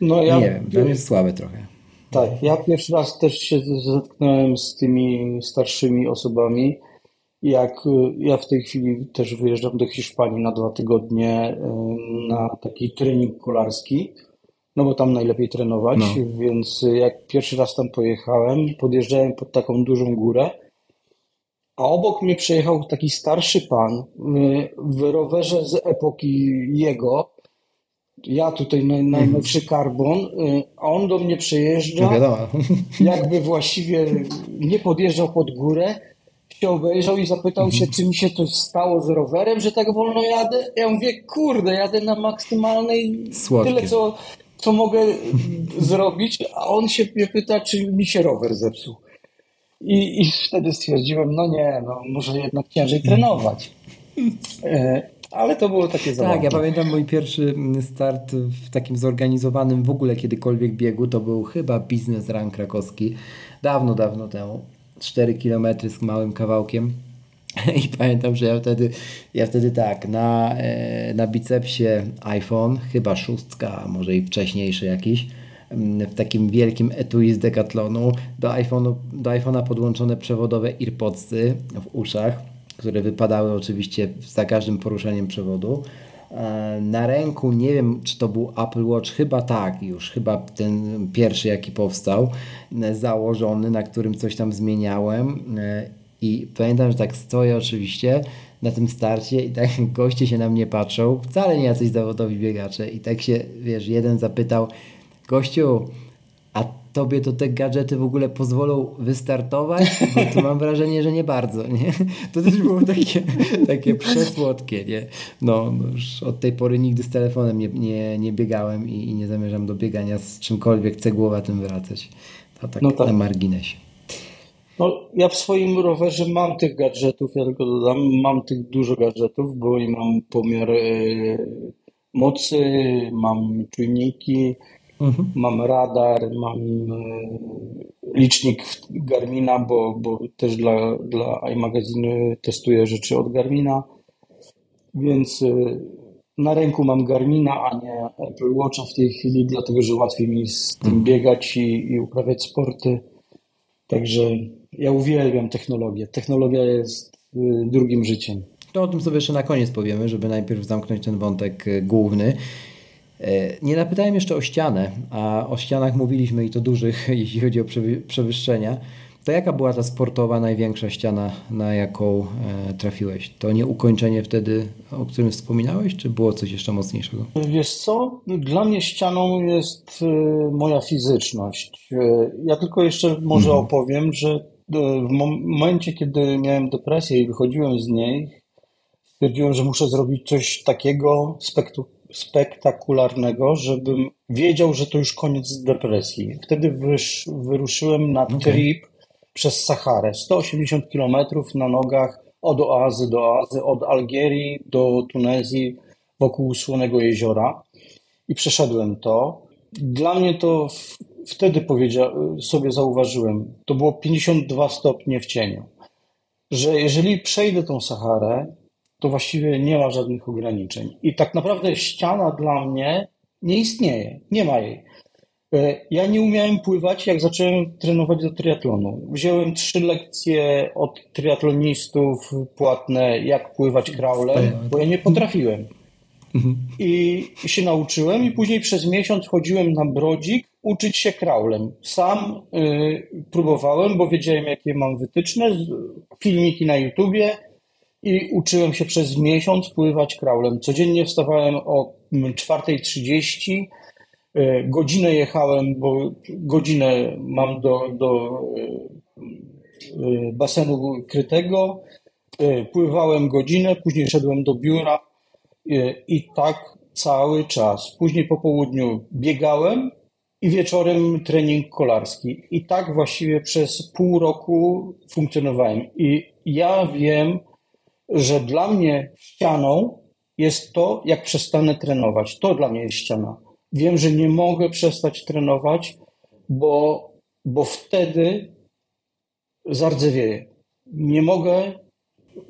No ja, nie wiem, to jest słabe trochę. Tak, ja pierwszy raz też się zetknąłem z tymi starszymi osobami, jak y, ja w tej chwili też wyjeżdżam do Hiszpanii na dwa tygodnie y, na taki trening kolarski, no bo tam najlepiej trenować, no. więc jak pierwszy raz tam pojechałem, podjeżdżałem pod taką dużą górę, a obok mnie przejechał taki starszy pan y, w rowerze z epoki jego, ja tutaj najnowszy karbon, a on do mnie przejeżdża, no jakby właściwie nie podjeżdżał pod górę, się obejrzał i zapytał się, czy mi się coś stało z rowerem, że tak wolno jadę. Ja mówię, kurde, jadę na maksymalnej Słodkie. tyle, co, co mogę zrobić, a on się mnie pyta, czy mi się rower zepsuł. I, I wtedy stwierdziłem, no nie, no muszę jednak ciężej trenować. E, ale to było takie zabawne. Tak, ja pamiętam mój pierwszy start w takim zorganizowanym w ogóle kiedykolwiek biegu, to był chyba biznes run krakowski, dawno, dawno temu. 4 km z małym kawałkiem. I pamiętam, że ja wtedy, ja wtedy tak, na, e, na bicepsie iPhone, chyba szóstka, może i wcześniejszy jakiś, w takim wielkim etui z Decathlonu, do iPhone'a do iPhone'a podłączone przewodowe earpodsy w uszach, które wypadały oczywiście za każdym poruszeniem przewodu. E, na ręku, nie wiem czy to był Apple Watch, chyba tak już, chyba ten pierwszy jaki powstał, e, założony, na którym coś tam zmieniałem. E, i pamiętam, że tak stoję oczywiście na tym starcie i tak goście się na mnie patrzą, wcale nie jacyś zawodowi biegacze. I tak się, wiesz, jeden zapytał, gościu, a tobie to te gadżety w ogóle pozwolą wystartować? Bo to mam wrażenie, że nie bardzo, nie? To też było takie, takie przesłodkie, nie? No, no już od tej pory nigdy z telefonem nie, nie, nie biegałem i, i nie zamierzam do biegania z czymkolwiek cegłowatym wracać. To tak, no tak. na marginesie. No, ja w swoim rowerze mam tych gadżetów, ja tylko dodam, mam tych dużo gadżetów, bo i mam pomiar y, mocy, mam czujniki, Mhm. Mam radar, mam e, licznik Garmina, bo, bo też dla, dla iMagazine testuję rzeczy od Garmina. Więc e, na ręku mam Garmina, a nie Apple Watcha w tej chwili, dlatego że łatwiej mi z tym mhm. biegać i, i uprawiać sporty. Także ja uwielbiam technologię. Technologia jest e, drugim życiem. To o tym sobie jeszcze na koniec powiemy, żeby najpierw zamknąć ten wątek główny. E, nie napytałem jeszcze o ścianę, a o ścianach mówiliśmy i to dużych, jeśli chodzi o przewyższenia. To jaka była ta sportowa największa ściana, na jaką e, trafiłeś? To nie ukończenie wtedy, o którym wspominałeś, czy było coś jeszcze mocniejszego? Wiesz co, dla mnie ścianą jest e, moja fizyczność. Ja tylko jeszcze może mhm. opowiem, że w momencie, kiedy miałem depresję i wychodziłem z niej, stwierdziłem, że muszę zrobić coś takiego spektakularnego, żebym wiedział, że to już koniec depresji. Wtedy wysz, wyruszyłem na okay. trip przez Saharę. 180 km na nogach od oazy do oazy, od Algierii do Tunezji wokół Słonego Jeziora i przeszedłem to. Dla mnie to w, wtedy powiedzia- sobie zauważyłem, to było 52 stopnie w cieniu, że jeżeli przejdę tą Saharę, to właściwie nie ma żadnych ograniczeń. I tak naprawdę ściana dla mnie nie istnieje, nie ma jej. E, ja nie umiałem pływać, jak zacząłem trenować do triatlonu. Wziąłem trzy lekcje od triatlonistów płatne, jak pływać kraulem, bo ja nie potrafiłem. I się nauczyłem i później przez miesiąc chodziłem na brodzik uczyć się kraulem. Sam y, próbowałem, bo wiedziałem jakie mam wytyczne, filmiki na YouTubie i uczyłem się przez miesiąc pływać kraulem. Codziennie wstawałem o 4.30, y, godzinę jechałem, bo godzinę mam do, do y, basenu krytego, pływałem godzinę, później szedłem do biura, i tak cały czas. Później po południu biegałem i wieczorem trening kolarski. I tak właściwie przez pół roku funkcjonowałem. I ja wiem, że dla mnie ścianą jest to, jak przestanę trenować. To dla mnie jest ściana. Wiem, że nie mogę przestać trenować, bo, bo wtedy zardzewieję. Nie mogę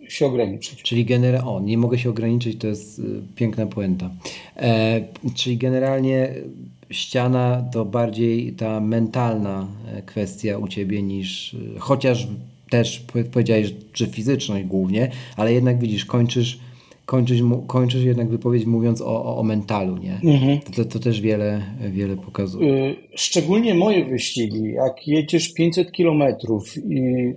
się ograniczyć. Czyli generalnie, o, nie mogę się ograniczyć, to jest y, piękna puenta. E, czyli generalnie ściana to bardziej ta mentalna e, kwestia u ciebie niż, y, chociaż też powiedziałeś, że fizyczność głównie, ale jednak widzisz, kończysz, kończysz, kończysz jednak wypowiedź mówiąc o, o, o mentalu, nie? Mhm. To, to, też wiele, wiele pokazuje. Y, szczególnie moje wyścigi, jak jedziesz 500 kilometrów i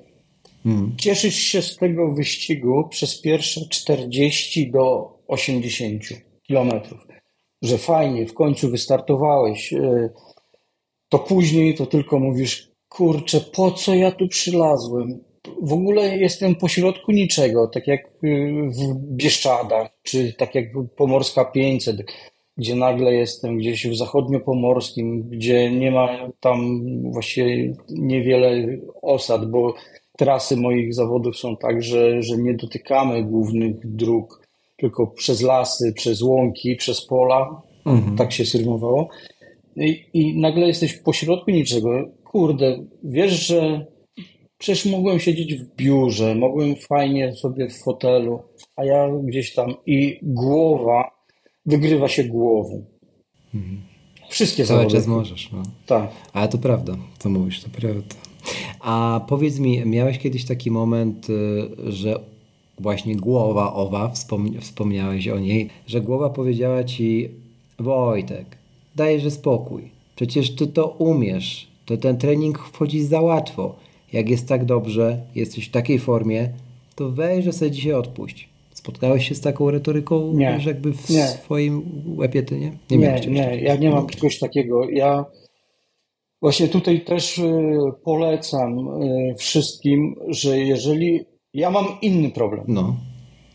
Hmm. Cieszysz się z tego wyścigu przez pierwsze 40 do 80 kilometrów, że fajnie, w końcu wystartowałeś. E, to później to tylko mówisz, kurczę, po co ja tu przylazłem? W ogóle jestem pośrodku niczego, tak jak e, w Bieszczadach, czy tak jak Pomorska 500, gdzie nagle jestem gdzieś w zachodniopomorskim, gdzie nie ma tam właściwie niewiele osad, bo trasy moich zawodów są tak, że, że nie dotykamy głównych dróg, tylko przez lasy, przez łąki, przez pola. Mhm. Tak się syrmowało. I, I nagle jesteś pośrodku niczego. Kurde, wiesz, że przecież mogłem siedzieć w biurze, mogłem fajnie sobie w fotelu, a ja gdzieś tam i głowa wygrywa się głową. Mhm. Wszystkie Cały zawody. czas możesz. No. Tak. Ale to prawda, co mówisz, to prawda. A powiedz mi, miałeś kiedyś taki moment, y, że właśnie głowa owa, wspomniałeś o niej, że głowa powiedziała ci Wojtek, dajże spokój, przecież ty to umiesz, to ten trening wchodzi za łatwo. Jak jest tak dobrze, jesteś w takiej formie, to weź, że sobie dzisiaj odpuść. Spotkałeś się z taką retoryką, nie, że jakby w nie. swoim łepie ty nie? Nie, nie, nie ja nie mam czegoś takiego. Ja Właśnie tutaj też y, polecam y, wszystkim, że jeżeli ja mam inny problem. No.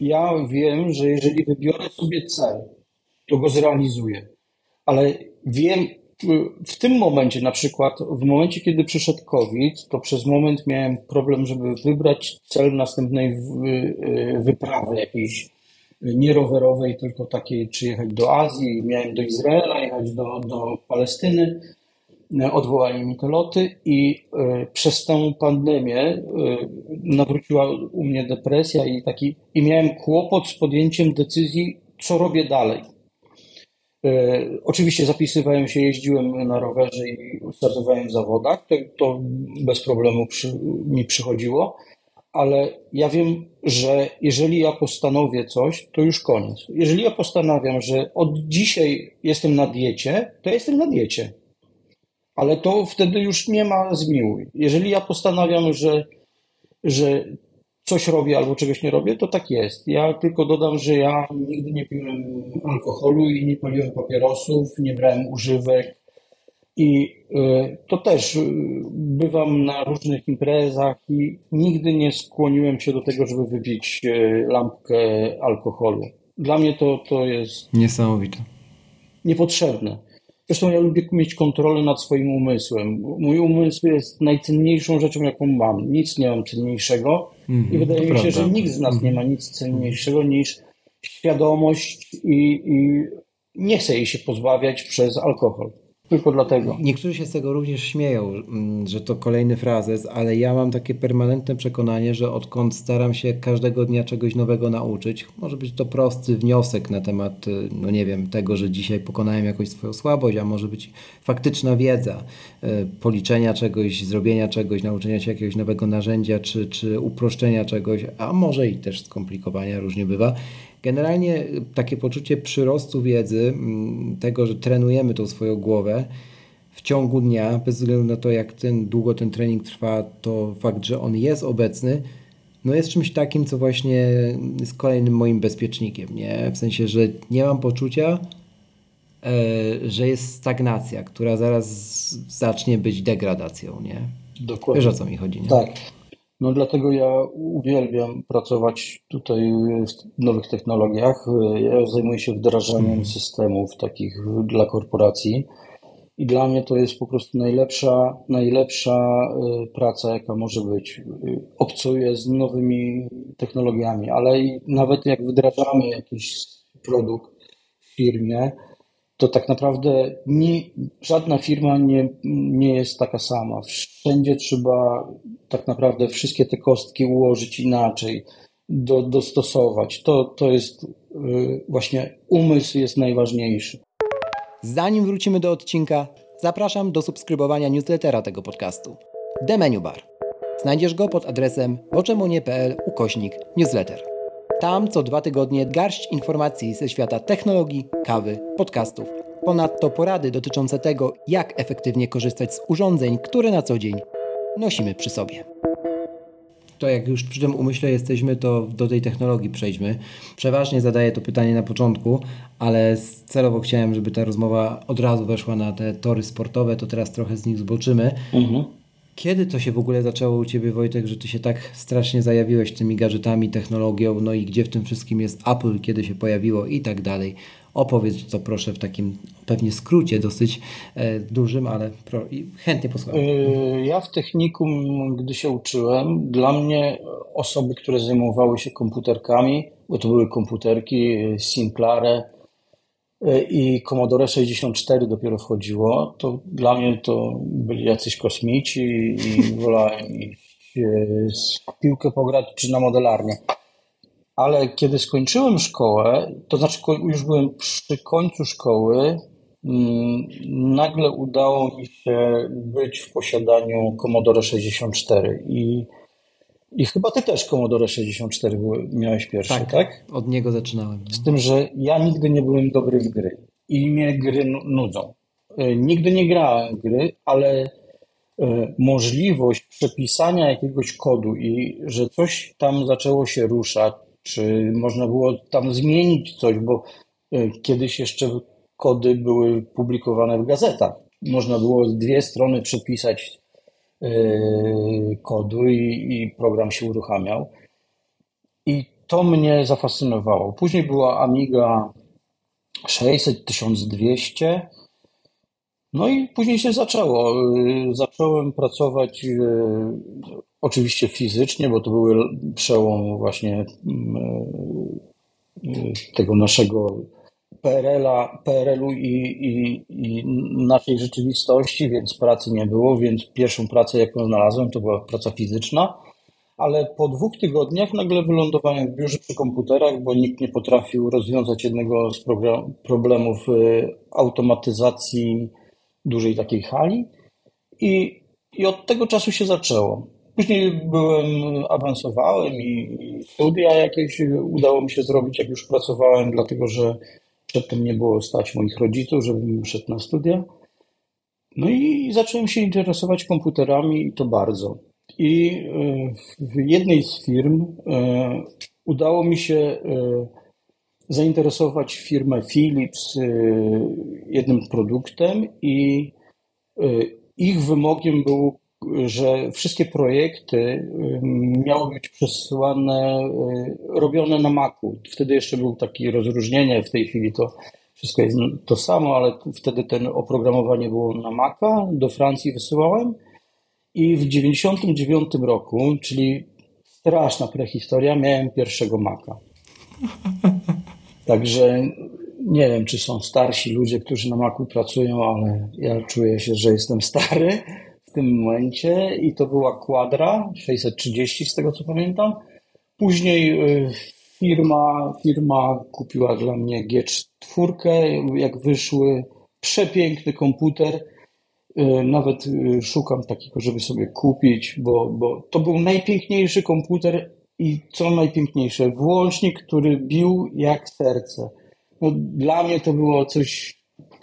Ja wiem, że jeżeli wybiorę sobie cel, to go zrealizuję. Ale wiem, w tym momencie, na przykład w momencie, kiedy przyszedł COVID, to przez moment miałem problem, żeby wybrać cel następnej y, wyprawy jakiejś nie rowerowej, tylko takiej, czy jechać do Azji, miałem do Izraela, jechać do, do Palestyny odwołali mi te loty i przez tę pandemię nawróciła u mnie depresja i taki i miałem kłopot z podjęciem decyzji, co robię dalej. E, oczywiście zapisywałem się, jeździłem na rowerze i startowałem w zawodach, to, to bez problemu przy, mi przychodziło, ale ja wiem, że jeżeli ja postanowię coś, to już koniec. Jeżeli ja postanawiam, że od dzisiaj jestem na diecie, to jestem na diecie ale to wtedy już nie ma zmiłuj. Jeżeli ja postanawiam, że, że coś robię albo czegoś nie robię, to tak jest. Ja tylko dodam, że ja nigdy nie piłem alkoholu i nie paliłem papierosów, nie brałem używek. I y, to też y, bywam na różnych imprezach i nigdy nie skłoniłem się do tego, żeby wypić y, lampkę alkoholu. Dla mnie to, to jest. Niesamowite. Niepotrzebne. Zresztą ja lubię mieć kontrolę nad swoim umysłem. Mój umysł jest najcenniejszą rzeczą, jaką mam. Nic nie mam cenniejszego mm, i wydaje mi się, prawda. że nikt z nas nie ma nic cenniejszego niż świadomość i, i nie chce jej się pozbawiać przez alkohol. Tylko dlatego. Niektórzy się z tego również śmieją, mm, że to kolejny frazes, ale ja mam takie permanentne przekonanie, że odkąd staram się każdego dnia czegoś nowego nauczyć, może być to prosty wniosek na temat, y, no nie wiem, tego, że dzisiaj pokonałem jakąś swoją słabość, a może być faktyczna wiedza, y, policzenia czegoś, zrobienia czegoś, nauczenia się jakiegoś nowego narzędzia, czy, czy uproszczenia czegoś, a może i też skomplikowania, różnie bywa. Generalnie takie poczucie przyrostu wiedzy, tego, że trenujemy tą swoją głowę w ciągu dnia, bez względu na to, jak ten, długo ten trening trwa, to fakt, że on jest obecny, no jest czymś takim, co właśnie jest kolejnym moim bezpiecznikiem, nie? W sensie, że nie mam poczucia, e, że jest stagnacja, która zaraz zacznie być degradacją, nie? Dokładnie. Wiesz o co mi chodzi, nie? Tak. No dlatego ja uwielbiam pracować tutaj w nowych technologiach. Ja zajmuję się wdrażaniem systemów takich dla korporacji i dla mnie to jest po prostu najlepsza, najlepsza y, praca, jaka może być. Y, obcuję z nowymi technologiami, ale i nawet jak wdrażamy jakiś produkt w firmie, to tak naprawdę nie, żadna firma nie, nie jest taka sama. Wszędzie trzeba tak naprawdę wszystkie te kostki ułożyć inaczej, do, dostosować. To, to jest yy, właśnie umysł jest najważniejszy. Zanim wrócimy do odcinka, zapraszam do subskrybowania newslettera tego podcastu. The Menu Bar. Znajdziesz go pod adresem boczemunie.pl ukośnik newsletter. Tam co dwa tygodnie garść informacji ze świata technologii, kawy, podcastów. Ponadto porady dotyczące tego, jak efektywnie korzystać z urządzeń, które na co dzień nosimy przy sobie. To jak już przy tym umyśle jesteśmy, to do tej technologii przejdźmy. Przeważnie zadaję to pytanie na początku, ale celowo chciałem, żeby ta rozmowa od razu weszła na te tory sportowe, to teraz trochę z nich zboczymy. Mhm. Kiedy to się w ogóle zaczęło u Ciebie, Wojtek, że Ty się tak strasznie zajawiłeś tymi gadżetami, technologią, no i gdzie w tym wszystkim jest Apple, kiedy się pojawiło i tak dalej? Opowiedz to proszę w takim pewnie skrócie dosyć e, dużym, ale pro, chętnie posłucham. E, ja w technikum, gdy się uczyłem, dla mnie osoby, które zajmowały się komputerkami, bo to były komputerki e, Sinclaire i Commodore 64 dopiero wchodziło, to dla mnie to byli jacyś kosmici i wolałem iść w piłkę pograć czy na modelarnię. Ale kiedy skończyłem szkołę, to znaczy już byłem przy końcu szkoły, mm, nagle udało mi się być w posiadaniu Commodore 64 i, i chyba ty też Commodore 64 miałeś pierwszy, tak, tak? od niego zaczynałem. Z tym, że ja nigdy nie byłem dobry w gry i mnie gry nudzą. E, nigdy nie grałem w gry, ale e, możliwość przepisania jakiegoś kodu i że coś tam zaczęło się ruszać, czy można było tam zmienić coś, bo e, kiedyś jeszcze kody były publikowane w gazetach. Można było dwie strony przepisać kodu i, i program się uruchamiał. I to mnie zafascynowało. Później była Amiga 600, 1200. No i później się zaczęło. E, zacząłem pracować Oczywiście fizycznie, bo to był przełom właśnie mm, tego naszego PRL-a, PRL-u i, i, i, naszej rzeczywistości, więc pracy nie było, więc pierwszą pracę, jaką znalazłem, to była praca fizyczna, ale po dwóch tygodniach nagle wylądowałem w biurze przy komputerach, bo nikt nie potrafił rozwiązać jednego z problemów e, automatyzacji dużej takiej hali i, i od tego czasu się zaczęło. Później byłem, awansowałem i studia jakieś udało mi się zrobić, jak już pracowałem, dlatego że przedtem nie było stać moich rodziców, żebym szedł na studia. No i zacząłem się interesować komputerami i to bardzo. I e, w jednej z firm e, udało mi się e, zainteresować firmę Philips jednym produktem i ich wymogiem był że wszystkie projekty miały być przesyłane, y, robione na Macu. Wtedy jeszcze był takie rozróżnienie, w tej chwili to wszystko jest to samo, ale wtedy ten oprogramowanie było na Maca, do Francji wysyłałem i w 99 roku, czyli straszna prehistoria, miałem pierwszego Maca. Także nie wiem, czy są starsi ludzie, którzy na Macu pracują, ale ja czuję się, że jestem stary tym momencie i to była Quadra 630 z tego co pamiętam. Później y, firma, firma kupiła dla mnie G4, jak wyszły, przepiękny komputer. Y, Nawet y, szukam takiego, żeby sobie kupić, bo, bo to był najpiękniejszy komputer i co najpiękniejsze, włącznik, który bił jak serce. No, dla mnie to było coś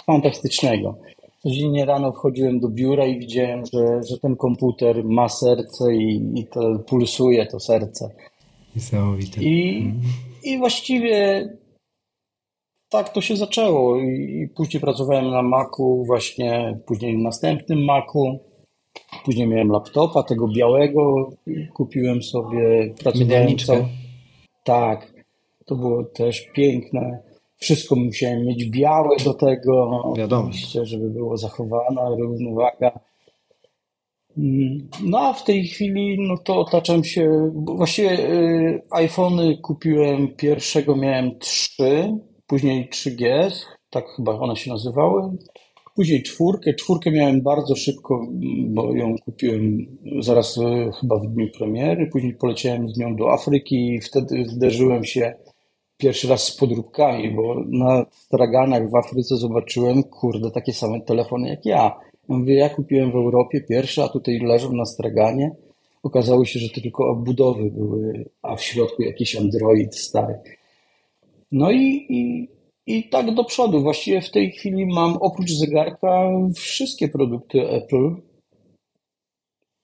fantastycznego. Codziennie rano wchodziłem do biura i widziałem, że, że ten komputer ma serce i, i to pulsuje to serce. Niesamowite. I, I właściwie tak to się zaczęło. I, I później pracowałem na Macu, właśnie później na następnym Macu. Później miałem laptopa, tego białego kupiłem sobie. Pracowałem cał... Tak, to było też piękne. Wszystko musiałem mieć białe do tego, Wiadomo. oczywiście, żeby było zachowana równowaga. Mm, No a w tej chwili no to otaczam się, właściwie y, iPhony kupiłem pierwszego, miałem trzy, później 3GS, tak chyba one się nazywały. Później czwórkę, czwórkę miałem bardzo szybko, bo ją kupiłem zaraz y, chyba w dniu premiery, później poleciałem z nią do Afryki i wtedy zderzyłem się pierwszy raz z podróbkami, bo na straganach w Afryce zobaczyłem, kurde, takie same telefony jak ja. Ja Mówię, ja kupiłem w Europie pierwsze, a tutaj leżą na straganie. Okazało się, że to tylko obudowy były, a w środku jakiś Android stary. No i, i, i tak do przodu. Właściwie w tej chwili mam oprócz zegarka wszystkie produkty Apple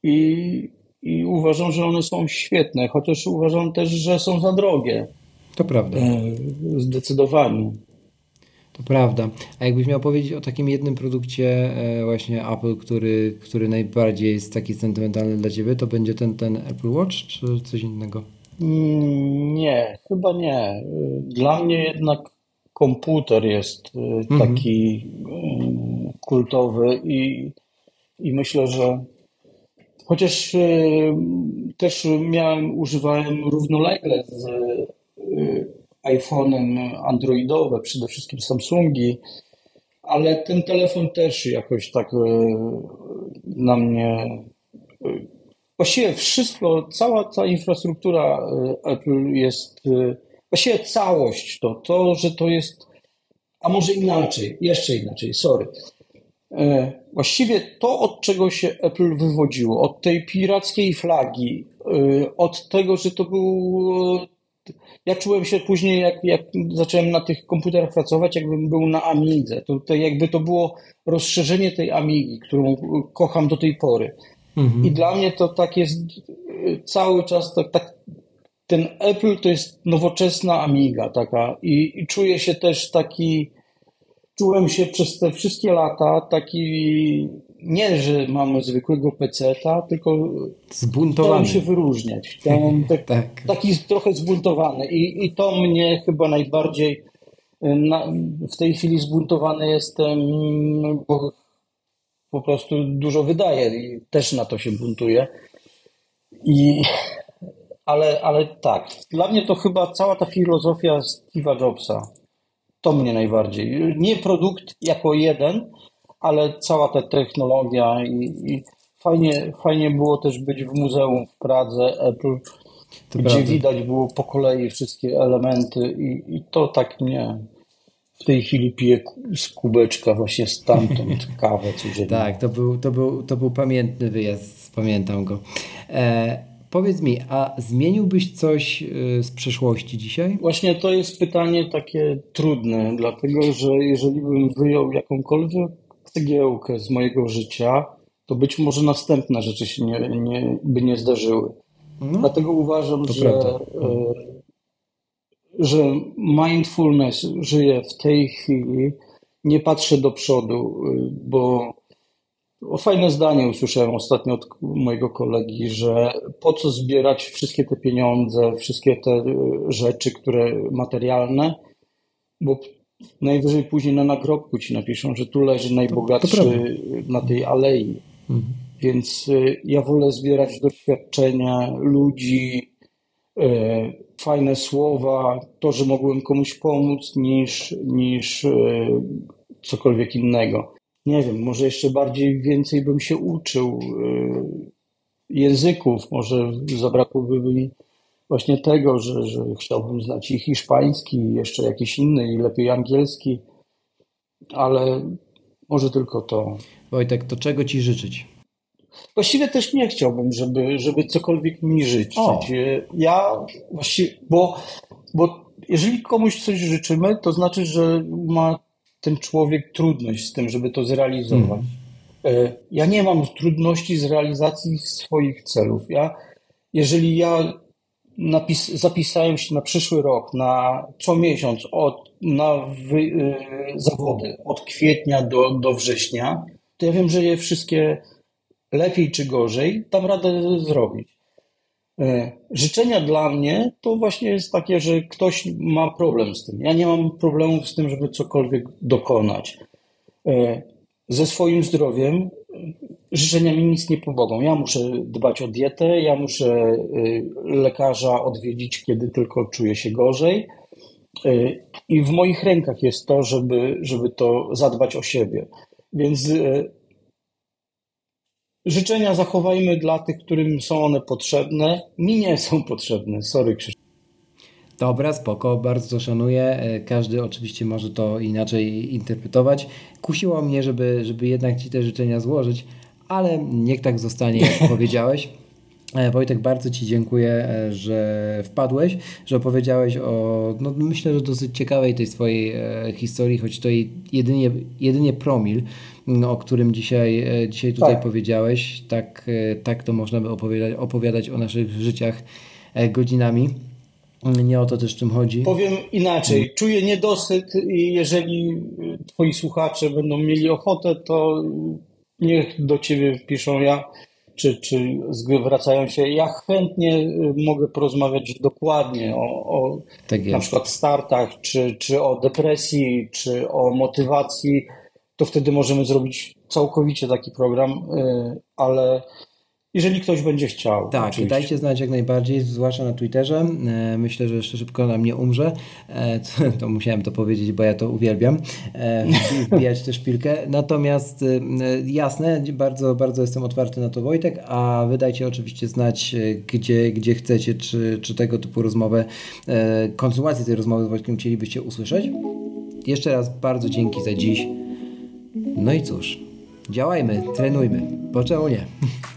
i, i uważam, że one są świetne, chociaż uważam też, że są za drogie. To prawda. E, Zdecydowanie. To prawda. A jakbyś miał powiedzieć o takim jednym produkcie e, właśnie Apple, który, który najbardziej jest taki sentymentalny dla Ciebie, to będzie ten, ten Apple Watch, czy coś innego? Mm, Nie, chyba nie. Y, Dla mnie jednak komputer jest Mhm. taki y, kultowy i, i myślę, że chociaż też miałem, używałem równolegle z iPhone'em androidowe, przede wszystkim Samsungi, ale ten telefon też jakoś tak y, na mnie Właściwie wszystko, cała ta infrastruktura y, Apple jest, y, właściwie całość to, to, że to jest, a może inaczej, jeszcze inaczej, sorry. Właściwie to, od czego się Apple wywodziło, od tej pirackiej flagi, y, od tego, że to był. Ja czułem się później, jak, jak zacząłem na tych komputerach pracować, jakbym był na Amidze. To, to jakby to było rozszerzenie tej Amigi, którą kocham do tej pory. I dla mnie to tak jest y, cały czas tak, tak ten Apple to jest nowoczesna Amiga taka i, i czuję się też taki, czułem się przez te wszystkie lata taki, nie, że mamy zwykłego peceta, tylko Zbuntowany. się wyróżniać. Chciałem tak, Tak. taki trochę zbuntowany i, i to mnie chyba najbardziej y, na, w tej chwili zbuntowany jestem, bo po prostu dużo wydaje i też na to się buntuję. I, ale, ale tak, dla mnie to chyba cała ta filozofia Steve'a Jobsa. To mnie najbardziej. Nie produkt jako jeden, ale cała ta technologia i, i fajnie, fajnie było też być w muzeum w Pradze Apple, To gdzie prawda. widać było po kolei wszystkie elementy i, i to tak mnie w tej chwili piję z kubeczka właśnie stamtąd kawę codziennie. Tak, to był, to, był, to był pamiętny wyjazd, pamiętam go. E, powiedz mi, a zmieniłbyś coś e, z przeszłości dzisiaj? Właśnie to jest pytanie takie trudne, dlatego że jeżeli bym wyjął jakąkolwiek cegiełkę z mojego życia, to być może następne rzeczy się nie, nie, by nie zdarzyły. No, Dlatego uważam, że, prawda. e, że mindfulness żyje w tej chwili. Nie patrzę do przodu, e, bo o, fajne zdanie usłyszałem ostatnio od mojego kolegi, że po co zbierać wszystkie te pieniądze, wszystkie te e, rzeczy, które materialne, bo najwyżej później na nagrobku ci napiszą, że tu leży to najbogatszy na tej alei. Mhm. Więc y, ja wolę zbierać doświadczenia ludzi, y, fajne słowa, to, że mogłem komuś pomóc, niż, niż e, cokolwiek innego. Nie wiem, może jeszcze bardziej więcej bym się uczył e, języków, może zabrakłoby mi właśnie tego, że, że chciałbym znać i hiszpański, i jeszcze jakiś inny, i lepiej angielski, ale może tylko to. Wojtek, to czego Ci życzyć? Właściwie też nie chciałbym, żeby, żeby cokolwiek mi życzyć. O. Ja właściwie, bo, bo jeżeli komuś coś życzymy, to znaczy, że ma ten człowiek trudność z tym, żeby to zrealizować. E, Ja nie mam trudności z realizacji swoich celów. Ja, jeżeli ja napis, zapisałem się na przyszły rok, na co miesiąc, od, na wy, y, zawody, od kwietnia do, do września, to ja wiem, że je wszystkie lepiej czy gorzej dam radę zrobić. E, Życzenia dla mnie to właśnie jest takie, że ktoś ma problem z tym. Ja nie mam problemu z tym, żeby cokolwiek dokonać. E, Ze swoim zdrowiem życzenia mi nic nie pomogą. Ja muszę dbać o dietę, ja muszę e, lekarza odwiedzić, kiedy tylko czuję się gorzej. E, I w moich rękach jest to, żeby, żeby to zadbać o siebie. Więc e, życzenia zachowajmy dla tych, którym są one potrzebne. Mi nie są potrzebne. Sorry, Krzysztof. Dobra, spoko, bardzo szanuję. Każdy oczywiście może to inaczej interpretować. Kusiło mnie, żeby, żeby jednak Ci te życzenia złożyć, ale niech tak zostanie, jak powiedziałeś. E, Wojtek, bardzo Ci dziękuję, e, że wpadłeś, że opowiedziałeś o, no myślę, że dosyć ciekawej tej swojej e, historii, choć to jedynie, jedynie promil, m, o którym dzisiaj, dzisiaj tutaj Tak. powiedziałeś. Tak, tak to można by opowiadać, opowiadać o naszych życiach godzinami. Nie o to też czym chodzi. Powiem inaczej. Czuję niedosyt i jeżeli twoi słuchacze będą mieli ochotę, to niech do ciebie piszą ja, czy, czy zwracają się. Ja chętnie y, mogę porozmawiać dokładnie o, o Tak na przykład startach, czy, czy o depresji, czy o motywacji. To wtedy możemy zrobić całkowicie taki program, y, ale jeżeli ktoś będzie chciał. Tak, oczywiście. dajcie znać jak najbardziej, zwłaszcza na Twitterze. E, Myślę, że jeszcze szybko na mnie umrze. E, To, to musiałem to powiedzieć, bo ja to uwielbiam. E, wbi- Wbijać tę szpilkę. Natomiast jasne, bardzo, bardzo jestem otwarty na to Wojtek, a wy dajcie oczywiście znać, gdzie, gdzie chcecie, czy, czy tego typu rozmowę, kontynuację tej rozmowy z Wojtkiem chcielibyście usłyszeć. Jeszcze raz bardzo dzięki za dziś. No i cóż, działajmy, trenujmy. Bo czemu nie?